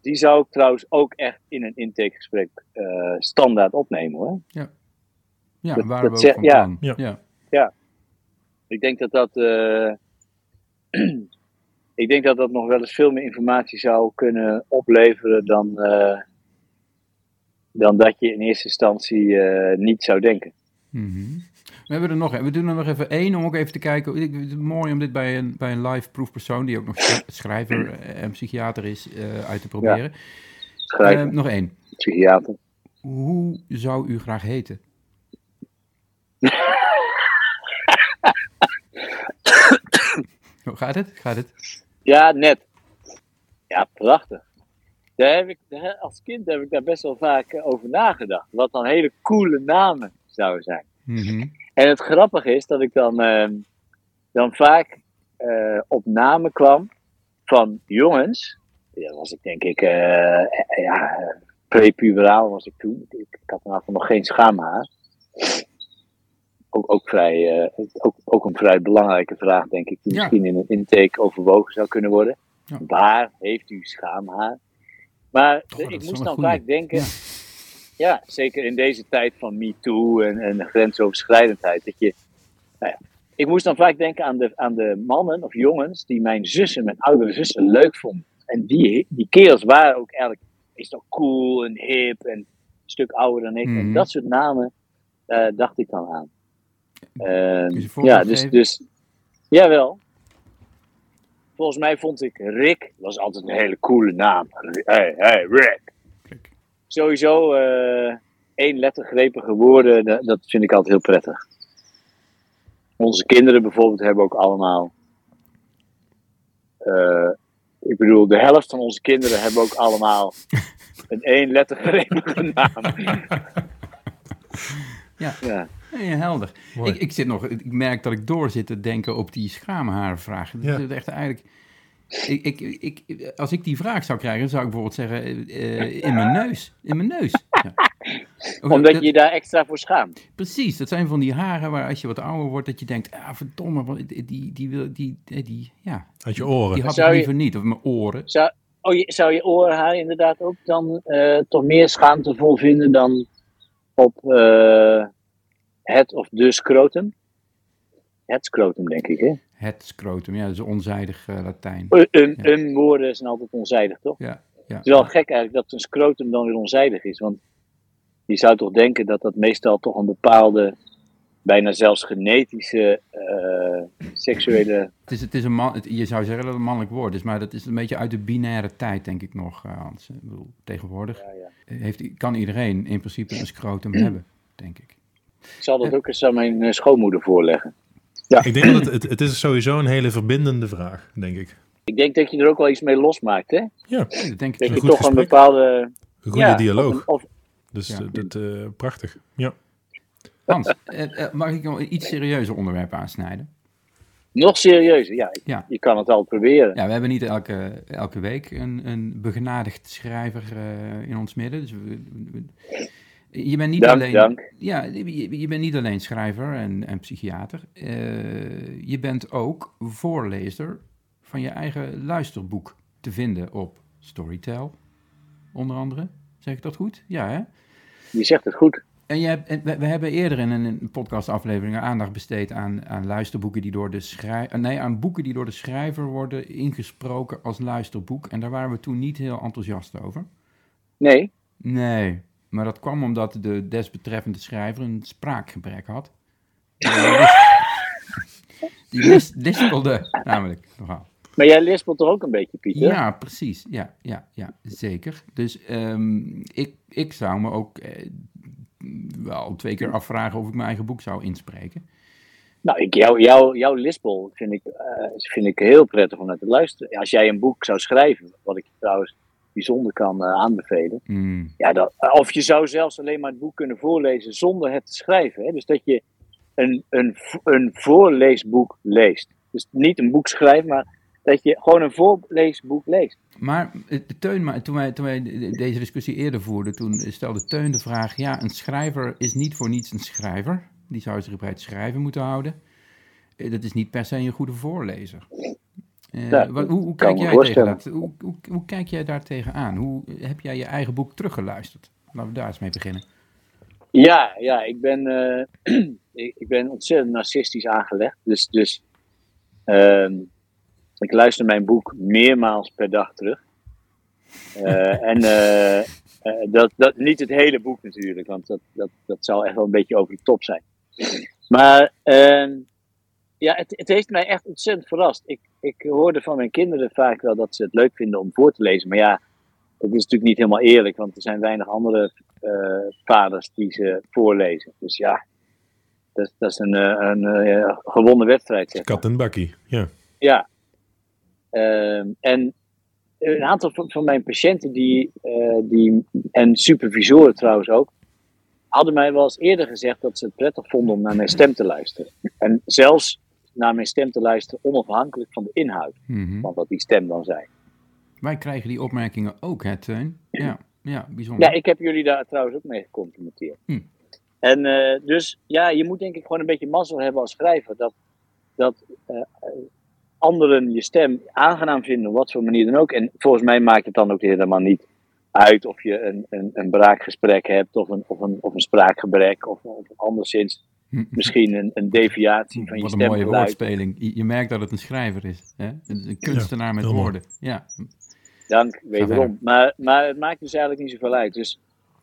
die zou ik trouwens ook echt in een intakegesprek eh, standaard opnemen hoor. Ja, dat- waren dat we ook zeg- van ja. Ja. ja. Ik denk dat dat, eh, ik denk dat dat nog wel eens veel meer informatie zou kunnen opleveren dan, eh, dan dat je in eerste instantie eh, niet zou denken. Mhm. We, hebben er nog, we doen er nog even één om ook even te kijken. Ik- Het is mooi om dit bij een, bij een live proefpersoon, die ook nog sch- schrijver en psychiater is, eh, uit te proberen. Eh, nog één. psychiater. Hoe zou u graag heten? Hoe gaat het? Gaat het? Ja, net. Ja, prachtig. Daar heb ik, als kind heb ik daar best wel vaak eh, over nagedacht. Wat dan hele coole namen zouden zijn. Mhm. En het grappige is dat ik dan, ehm, dan vaak eh, op namen kwam van jongens. Ja, was ik denk ik, eh, ja, prepuberaal was ik toen. Ik, ik had geval nog geen schaamhaar. Ook, ook, vrij, ook, ook een vrij belangrijke vraag, denk ik, die Ja. misschien in een intake overwogen zou kunnen worden. Ja. Waar heeft u schaamhaar? Maar Oh, ik moest dan goeie. vaak denken, Ja. ja, zeker in deze tijd van MeToo en, en grensoverschrijdendheid. Dat je, nou ja, ik moest dan vaak denken aan de, aan de mannen of jongens die mijn zussen, mijn oudere zussen, leuk vonden. En die, die kerels waren ook eigenlijk is toch cool en hip en een stuk ouder dan ik. Mhm. En dat soort namen eh, dacht ik dan aan. Ehm, ja, dus, dus jawel. Volgens mij vond ik Rick was altijd een hele coole naam. Hey, hey, Rick sowieso eh één lettergrepige woorden, dat, dat vind ik altijd heel prettig. Onze kinderen bijvoorbeeld hebben ook allemaal. eh, ik bedoel, de helft van onze kinderen hebben ook allemaal een één lettergrepige naam. Ja. ja. Nee, helder. Mooi. Ik, ik, zit nog, ik merk dat ik door zit te denken op die schaamhaarvraag. Dat Ja. is echt eigenlijk... Ik, ik, ik, als ik die vraag zou krijgen, zou ik bijvoorbeeld zeggen... eh, in mijn neus. In mijn neus. Ja. Of Omdat dat- je je daar extra voor schaamt. Precies, dat zijn van die haren waar als je wat ouder wordt... dat je denkt, ah verdomme, die, die, die, wil- die, die, die, ja, Uit je die oren. had Zou ik je- liever niet. Of mijn oren. Zou, oh, je, zou je orenhaar inderdaad ook dan eh, toch meer schaamtevol vinden dan op eh, het of de scrotum? Het scrotum, denk ik, hè? Het scrotum, ja, dat is onzijdig eh, Latijn. Een, een, Ja. een woorden zijn altijd onzijdig, toch? Ja, ja. Het is wel gek eigenlijk dat een scrotum dan weer onzijdig is. Want je zou toch denken dat dat meestal toch een bepaalde, bijna zelfs genetische, eh, seksuele... Het is, het is een man, het- je zou zeggen dat het een mannelijk woord is, maar dat is een beetje uit de binaire tijd, denk ik nog, eh, Hans. Ik bedoel, tegenwoordig ja. heeft, kan iedereen in principe een scrotum hebben, denk ik. Ik zal dat ook eens aan mijn eh, schoonmoeder voorleggen. Ik denk dat het, het, het is sowieso een hele verbindende vraag, denk ik. Ik denk dat je er ook wel iets mee losmaakt, hè? Ja, dat denk ik Dat Een je toch een bepaalde... een goede ja, dialoog. Of, of- Dus Ja. eh, dat, eh, prachtig. Ja. Hans, mag ik nog een iets serieuzer onderwerp aansnijden? nog serieuzer, ja. Ja. Je kan het al proberen. Ja, we hebben niet elke, elke week een, een begenadigd schrijver eh, in ons midden. Dus we, we- je bent niet dank, alleen... dank. Ja, je, je bent niet alleen schrijver en, en psychiater. Eh, je bent ook voorlezer van je eigen luisterboek te vinden op Storytel, onder andere. Zeg ik dat goed? Ja, hè? Je zegt het goed. En je hebt, en we, we hebben eerder in een podcastaflevering aandacht besteed aan, aan luisterboeken die door de schrijver. Nee, aan boeken die door de schrijver worden ingesproken als luisterboek. En daar waren we toen niet heel enthousiast over. Nee, Nee, maar dat kwam omdat de desbetreffende schrijver een spraakgebrek had. Die lis- Die lis- lispelde namelijk nogal. maar jij lispelt toch ook een beetje, Pieter? Ja, precies. Ja, ja, ja zeker. Dus ehm, ik, ik zou me ook eh, wel twee keer afvragen of ik mijn eigen boek zou inspreken. Nou, ik, jou, jou, jouw lispel vind ik, eh, vind ik heel prettig om naar te luisteren. Als jij een boek zou schrijven, wat ik trouwens bijzonder kan eh, aanbevelen. Hmm, Ja, dat, of je zou zelfs alleen maar het boek kunnen voorlezen zonder het te schrijven. Hè? Dus dat je een, een, een voorleesboek leest. Dus niet een boek schrijft, maar dat je gewoon een voorleesboek leest. Maar eh, Teun, maar toen, wij, toen wij de- deze discussie eerder voerden, toen stelde Teun de vraag: ja, een schrijver is niet voor niets een schrijver. Die zou zich bij het schrijven moeten houden. Eh, Dat is niet per se een goede voorlezer. Ja, wat, hoe, kijk jij tegen voorstellen. dat, hoe, hoe, hoe kijk jij daar tegenaan? Hoe heb jij je eigen boek teruggeluisterd? Laten we daar eens mee beginnen. Ja, ja ik, ben, eh, ik, ben ontzettend narcistisch aangelegd. Dus, dus ehm, ik luister mijn boek meermaals per dag terug. Eh, en, Eh, dat, dat, niet het hele boek natuurlijk, want dat, dat, dat zou echt wel een beetje over de top zijn. Maar ehm, ja, het, het heeft mij echt ontzettend verrast. Ik, ik hoorde van mijn kinderen vaak wel dat ze het leuk vinden om voor te lezen. Maar ja, dat is natuurlijk niet helemaal eerlijk, want er zijn weinig andere eh, vaders die ze voorlezen. Dus ja, dat, dat is een, eh, een, eh, gewonnen wedstrijd. Zeg maar. Kat en bakkie, ja. Ja. Ehm, en een aantal van, van mijn patiënten die, die, en supervisoren trouwens ook, hadden mij wel eens eerder gezegd dat ze het prettig vonden om naar mijn stem te luisteren. En zelfs naar mijn stem te luisteren onafhankelijk van de inhoud Mhm. van wat die stem dan zei. Wij krijgen die opmerkingen ook, hè, Teun? Ja, ja bijzonder. Ja, ik heb jullie daar trouwens ook mee gecomplimenteerd. Hm. En eh, dus ja, je moet denk ik gewoon een beetje mazzel hebben als schrijver. Dat, dat eh, anderen je stem aangenaam vinden, op wat voor manier dan ook. En volgens mij maakt het dan ook helemaal niet uit of je een, een, een braakgesprek hebt of een, of een, of een spraakgebrek of, of anderszins. Misschien een, een deviatie van je Wat een mooie woordspeling. Je, je merkt dat het een schrijver is. Hè? Een een kunstenaar met woorden. Ja. Dank, wederom. Maar, maar het maakt dus eigenlijk niet zoveel uit. Dus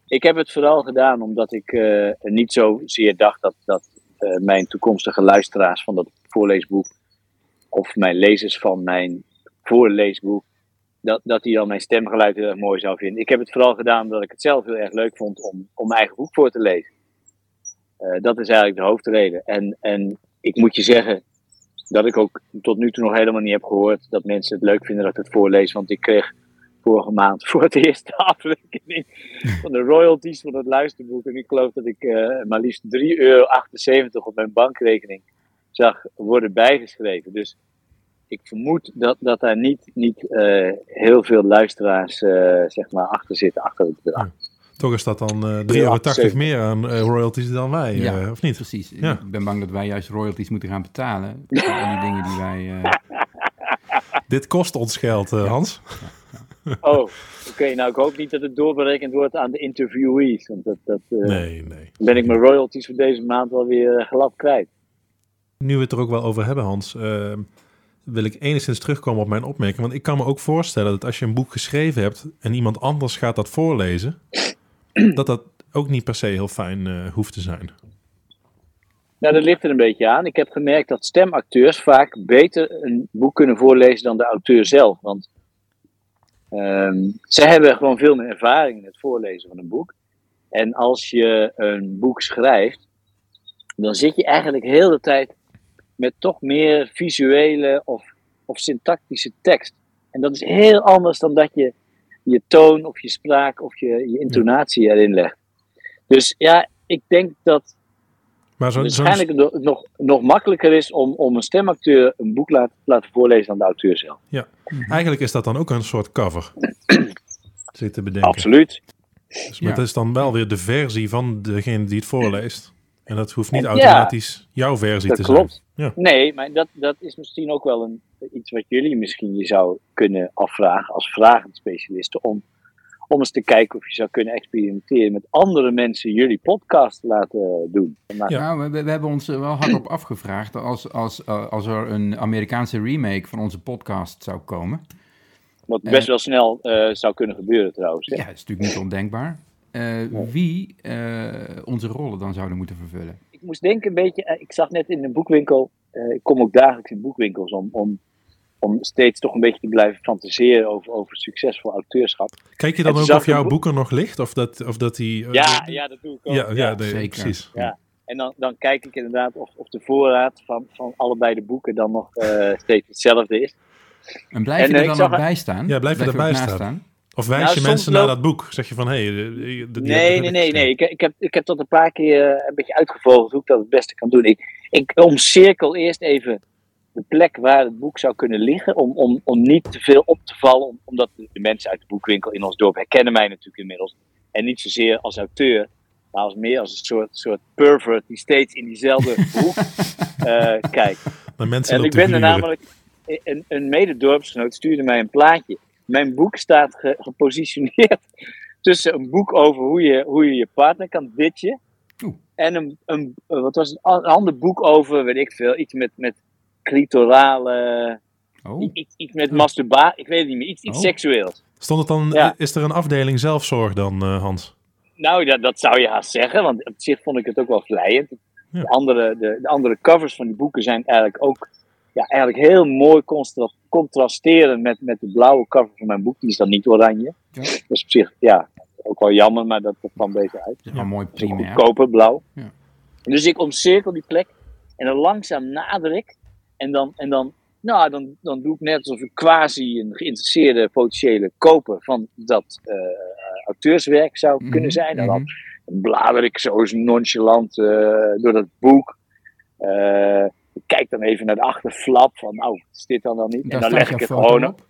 ik heb het vooral gedaan omdat ik eh, niet zozeer dacht dat, dat eh, mijn toekomstige luisteraars van dat voorleesboek, of mijn lezers van mijn voorleesboek, dat, dat die dan mijn stemgeluid heel erg mooi zou vinden. Ik heb het vooral gedaan omdat ik het zelf heel erg leuk vond om, om mijn eigen boek voor te lezen. Eh, dat is eigenlijk de hoofdreden. En, en ik moet je zeggen dat ik ook tot nu toe nog helemaal niet heb gehoord dat mensen het leuk vinden dat ik het voorlees. Want ik kreeg vorige maand voor het eerst de afrekening van de royalties van het luisterboek. En ik geloof dat ik eh, maar liefst 3,78 euro op mijn bankrekening zag worden bijgeschreven. Dus ik vermoed dat, dat daar niet, niet eh, heel veel luisteraars zeg maar achter zitten, achter het bedrag. Toch is dat dan eh 3,80 euro meer aan eh, royalties dan wij, Ja. eh, of niet? Precies. Ja. Ik ben bang dat wij juist royalties moeten gaan betalen. Voor al die dingen die wij... eh, Dit kost ons geld, Hans. Oh, oké. nou, ik hoop niet dat het doorberekend wordt aan de interviewees. Want dat, dat Nee, nee. ben ik mijn royalties voor deze maand wel weer glad kwijt. Nu we het er ook wel over hebben, Hans, eh, wil ik enigszins terugkomen op mijn opmerking. Want ik kan me ook voorstellen dat als je een boek geschreven hebt en iemand anders gaat dat voorlezen, dat dat ook niet per se heel fijn eh, hoeft te zijn. Nou, dat ligt er een beetje aan. Ik heb gemerkt dat stemacteurs vaak beter een boek kunnen voorlezen dan de auteur zelf. Want ehm zij hebben gewoon veel meer ervaring in het voorlezen van een boek. En als je een boek schrijft, dan zit je eigenlijk heel de tijd met toch meer visuele of, of syntactische tekst. En dat is heel anders dan dat je je toon of je spraak of je, je intonatie erin legt. Dus ja, ik denk dat Maar zo'n- waarschijnlijk nog, nog, nog makkelijker is om, om een stemacteur een boek laat, laten voorlezen dan de auteur zelf. eigenlijk is dat dan ook een soort cover. Zit te bedenken. Absoluut. Dus, maar Ja. het is dan wel weer de versie van degene die het voorleest. En dat hoeft niet automatisch jouw versie te klopt. zijn. Ja. Nee, maar dat, dat is misschien ook wel een, iets wat jullie misschien je zou kunnen afvragen als vragend specialisten. Om, om eens te kijken of je zou kunnen experimenteren met andere mensen jullie podcast laten doen. Maar, Ja. Nou, we, we hebben ons er wel hardop afgevraagd als, als, eh, als er een Amerikaanse remake van onze podcast zou komen. Wat best wel snel eh, zou kunnen gebeuren trouwens. hè. Ja, dat is natuurlijk niet ondenkbaar. Eh, wie eh, onze rollen dan zouden moeten vervullen. Ik moest denken een beetje, eh, ik zag net in een boekwinkel, eh, ik kom ook dagelijks in boekwinkels om, om, om steeds toch een beetje te blijven fantaseren over, over succesvol auteurschap. Kijk je dan ook of jouw boek- boek er nog ligt? Of dat, of dat die... Ja, ja, dat doe ik ook. ja, ja, nee, zeker. precies. Ja. En dan, dan kijk ik inderdaad of, of de voorraad van, van allebei de boeken dan nog eh, steeds hetzelfde is. En blijven En, er dan nog er- bij staan? Ja, blijf je er erbij ook staan. Of wijs Nou, je mensen naar dat boek? Zeg je van, hé... Hey, Nee, nee, nee, nee. Ik, ik, heb, ik heb dat een paar keer eh, een beetje uitgevogeld hoe ik dat het beste kan doen. Ik, ik omcirkel eerst even de plek waar het boek zou kunnen liggen, om, om, om niet te veel op te vallen, om- omdat de, mensen uit de boekwinkel in ons dorp herkennen mij natuurlijk inmiddels. En niet zozeer als auteur, maar als meer als een soort, soort pervert die steeds in diezelfde hoek eh, kijkt. En ik ben er namelijk, een, een mededorpsgenoot stuurde mij een plaatje. Mijn boek staat ge- gepositioneerd tussen een boek over hoe je hoe je, je partner kan ditchen. Oeh. En een, een, wat was het, een ander boek over, weet ik veel, iets met, met clitorale Oh, Iets, iets met masturbatie, ik weet het niet meer, iets, iets Oh. seksueels. Stond het dan, Ja. is er een afdeling zelfzorg dan, eh, Hans? Nou, dat, dat zou je haast zeggen, want op zich vond ik het ook wel vlijend. Ja. De, andere, de, de andere covers van die boeken zijn eigenlijk ook ja, eigenlijk heel mooi contrasteren met, met de blauwe cover van mijn boek. Die is dan niet oranje. Ja. Dat is op zich ja, ook wel jammer, maar dat, dat kwam beter uit. wel mooi goedkoper blauw. Ja. Dus ik omcirkel die plek en dan langzaam nader ik. En dan, en dan, nou, dan, dan doe ik net alsof ik quasi een geïnteresseerde potentiële koper van dat eh, auteurswerk zou Mhm, kunnen zijn. En dan mhm. blader ik zo eens nonchalant eh, door dat boek. Eh, ik kijk dan even naar de achterflap van, nou, is dit dan dan niet? Daar en dan leg ik het gewoon op.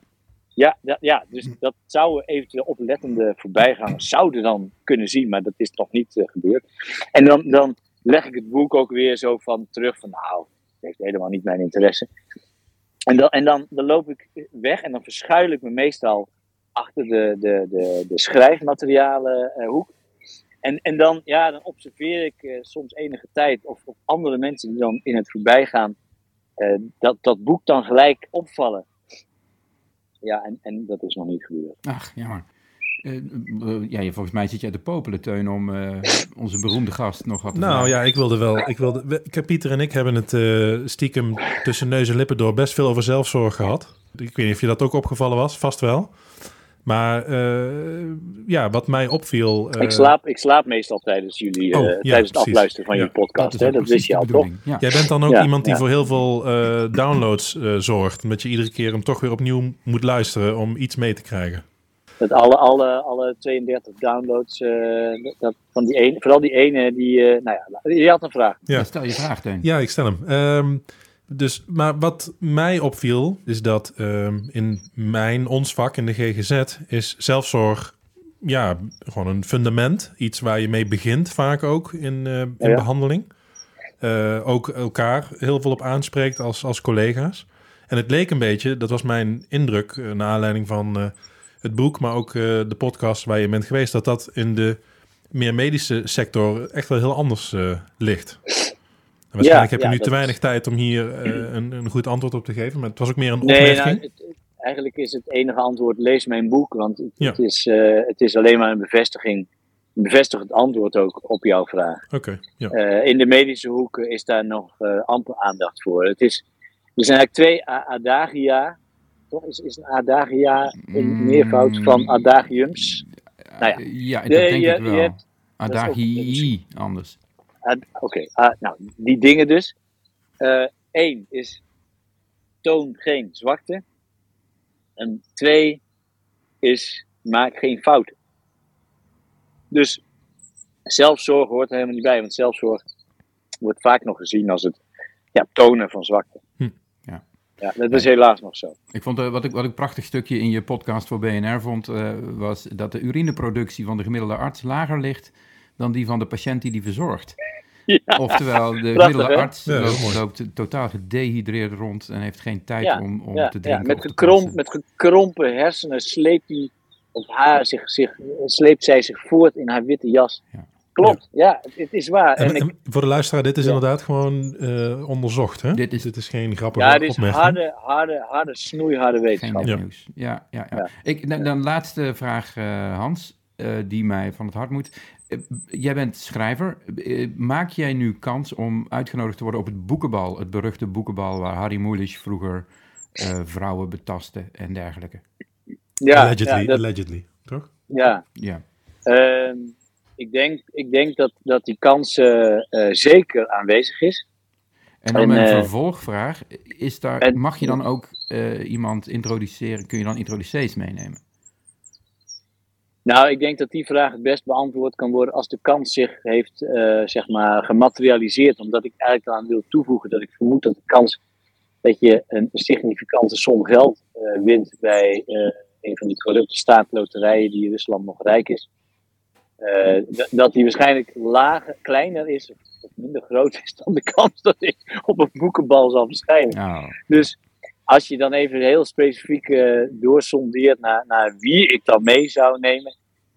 Ja, ja, ja, dus dat zouden eventueel oplettende voorbijgangers zouden dan kunnen zien, maar dat is toch niet eh, gebeurd. En dan, dan leg ik het boek ook weer zo van terug van, nou, het heeft helemaal niet mijn interesse. En dan, en dan, dan loop ik weg en dan verschuil ik me meestal achter de, de, de, de schrijfmaterialen eh, hoek. En, en dan, ja, dan observeer ik eh, soms enige tijd of, of andere mensen die dan in het voorbijgaan eh, dat, dat boek dan gelijk opvallen. Ja, en, en dat is nog niet gebeurd. Ach, jammer. Eh, ja, je- volgens mij zit jij te popelen, Teun, om eh, onze beroemde gast nog wat te Nou vragen. ja, ik wilde wel. Ik wilde, we- ik heb- Pieter en ik hebben het eh, stiekem tussen neus en lippen door best veel over zelfzorg gehad. Ik weet niet of je dat ook opgevallen was, vast wel. Maar eh, ja, wat mij opviel. eh, ik, slaap, ik slaap meestal tijdens jullie, eh, Oh, ja, tijdens het precies. afluisteren van Ja, jullie podcast. is hè? Dat wist je al, toch? Ja. Jij bent dan ook Ja, iemand die ja. voor heel veel eh, downloads eh, zorgt. Omdat je iedere keer hem toch weer opnieuw moet luisteren om iets mee te krijgen. Dat alle, alle, alle 32 downloads, eh, dat, van die ene, vooral die ene, die, eh, nou ja, je had een vraag. Ja. Ja, Stel je vraag, Teun. Ja, ik stel hem. Ehm, dus, maar wat mij opviel, is dat ehm, in mijn, ons vak, in de GGZ, is zelfzorg ja, gewoon een fundament. Iets waar je mee begint vaak ook in, eh, in Ja. behandeling. Eh, ook elkaar heel veel op aanspreekt als, als collega's. En het leek een beetje, dat was mijn indruk, eh, naar aanleiding van het boek, maar ook de podcast waar je bent geweest, dat dat in de meer medische sector echt wel heel anders ligt. En waarschijnlijk heb je ja, nu te is- weinig tijd om hier eh, een, een goed antwoord op te geven, maar het was ook meer een Nee, opmerking. nou, het- eigenlijk is het enige antwoord, lees mijn boek, want het, Ja. het is, eh, het is alleen maar een bevestiging, een bevestigend antwoord ook op jouw vraag. Oké, ja. Eh, in de medische hoek is daar nog eh, amper aandacht voor. Het is, er zijn eigenlijk twee adagia, toch? Is, is een adagia een Mm. meervoud van adagiums? Nou ja. ja dat Nee, denk je- ik wel. Adagii anders. Ad- Oké, ah, nou, die dingen dus. Eén is toon geen zwakte. En twee is maak geen fouten. Dus zelfzorg hoort er helemaal niet bij, want zelfzorg wordt vaak nog gezien als het ja, tonen van zwakte. Hm. Ja. ja, dat is helaas nog zo. Ik vond, eh, wat, ik, wat ik een prachtig stukje in je podcast voor BNR vond, eh, was dat de urineproductie van de gemiddelde arts lager ligt dan die van de patiënt die die verzorgt. Ja, Oftewel, de Prachtig, gemiddelde hè? arts Ja, loopt, totaal gedehydreerd rond en heeft geen tijd Ja, om, om ja, te ja, drinken. met, gekromp, met gekrompen hersenen sleept, die, of haar zich, zich, sleept zij zich voort in haar witte jas. Ja. Klopt, ja, het, het is waar. En, En ik, en voor de luisteraar, dit is Ja. inderdaad gewoon eh, onderzocht, hè? Dit is- geen grappige ja, het is opmerking. harde, harde, harde, snoeiharde Geen wetenschap. Ja. nieuws. Ja, ja, ja. Ja. Ik, dan, dan laatste vraag, eh, Hans, eh, die mij van het hart moet. Eh, jij bent schrijver. Eh, maak jij nu kans om uitgenodigd te worden op het boekenbal? Het beruchte boekenbal waar Harry Mulisch vroeger eh, vrouwen betastte en dergelijke. Ja, allegedly, ja, dat- allegedly, toch? ja. Ja. Ehm, ik denk, ik denk dat, dat die kans zeker aanwezig is. En dan En, mijn eh, vervolgvraag. Is daar, en- mag je dan ook eh, iemand introduceren? Kun je dan introducees meenemen? Nou, ik denk dat die vraag het best beantwoord kan worden als de kans zich heeft eh, zeg maar gematerialiseerd. Omdat ik eigenlijk aan wil toevoegen dat ik vermoed dat de kans dat je een significante som geld eh, wint bij eh, een van die corrupte staatloterijen die in Rusland nog rijk is. dat die waarschijnlijk lager, kleiner is of, minder groot is dan de kans dat ik op een boekenbal zal verschijnen. Nou, Dus als je dan even heel specifiek eh doorsondeert naar, naar wie ik dan mee zou nemen,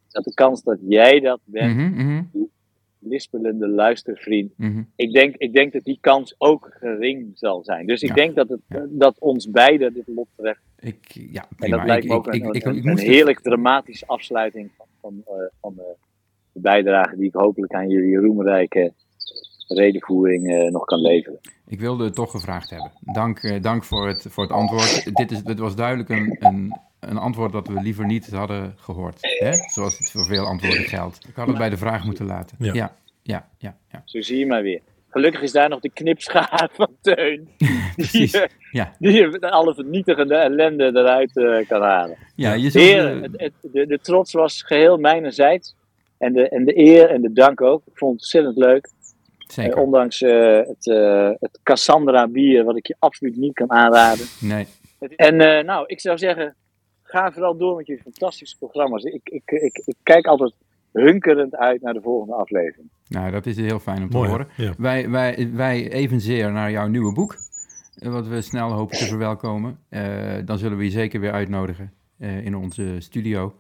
is dat de kans dat jij dat bent mhm, mhm. lispelende luistervriend. Mhm. Ik denk, ik denk dat die kans ook gering zal zijn. Dus ik Ja. denk dat, het, Ja. dat ons beiden dit lot treft. Ik, ja, En dat lijkt ik, me ook ik, een, ik, een- moest het- heerlijk dramatische afsluiting van, van, eh, van eh, de bijdrage die ik hopelijk aan jullie roemrijke redenvoering eh, nog kan leveren. Ik wilde het toch gevraagd hebben. Dank, eh, dank voor, het, voor het antwoord. Dit, is, dit was duidelijk een, een, een antwoord dat we liever niet hadden gehoord. Hè? Zoals het voor veel antwoorden geldt. Ik had het bij de vraag moeten laten. Ja. Ja, ja, ja. ja, Zo zie je maar weer. Gelukkig is daar nog de knipschaar van Teun. Precies. Die, eh, Ja, die je alle vernietigende ellende eruit kan halen. ja je zult, Heren, het, het- de, de trots was geheel mijnerzijds. En de, en de eer en de dank ook. Ik vond het ontzettend leuk. Zeker. Eh, ondanks eh, het, eh, het Cassandra bier, wat ik je absoluut niet kan aanraden. Nee, En eh, nou, ik zou zeggen, ga vooral door met je fantastische programma's. Ik, ik, ik, ik kijk altijd hunkerend uit naar de volgende aflevering. nou, dat is heel fijn om te Mooi, horen. Ja. Wij, wij, wij evenzeer naar jouw nieuwe boek, eh, wat we snel hopen te verwelkomen. Eh, dan zullen we je zeker weer uitnodigen eh, in onze studio.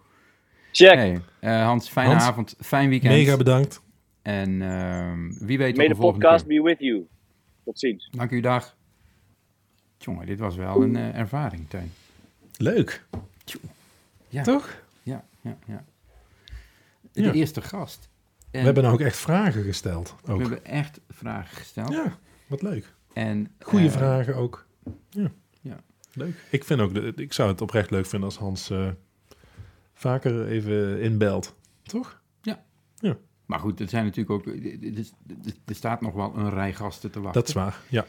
Check! Hey, eh, Hans, fijne Hans, avond, fijn weekend. Mega bedankt. En ehm, wie weet tot May de the volgende podcast keer. be with you. Tot ziens. Dank u, dag. Jongen, dit was wel een eh, ervaring, Teun. Leuk. Ja. Toch? Ja, ja, ja. De Ja. eerste gast. En We hebben nou ook echt vragen gesteld. we Ook. hebben echt vragen gesteld. Ja, wat leuk. En, Goede eh, vragen ook. Ja. Ja. Leuk. Ik, vind ook ik zou het oprecht leuk vinden als Hans eh, vaker even inbelt. Toch? Maar goed, er zijn natuurlijk ook. Er, staat nog wel een rij gasten te wachten. Dat is waar. Ja.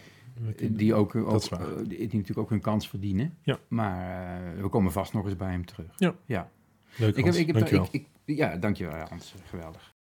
Die, ook, ook, Dat is waar. eh, die natuurlijk ook hun kans verdienen. Ja. Maar eh, we komen vast nog eens bij hem terug. Ja. ja. Leuk Ik heb, ik heb, Dankjewel. ik, ik, ja, dankjewel Hans. Geweldig.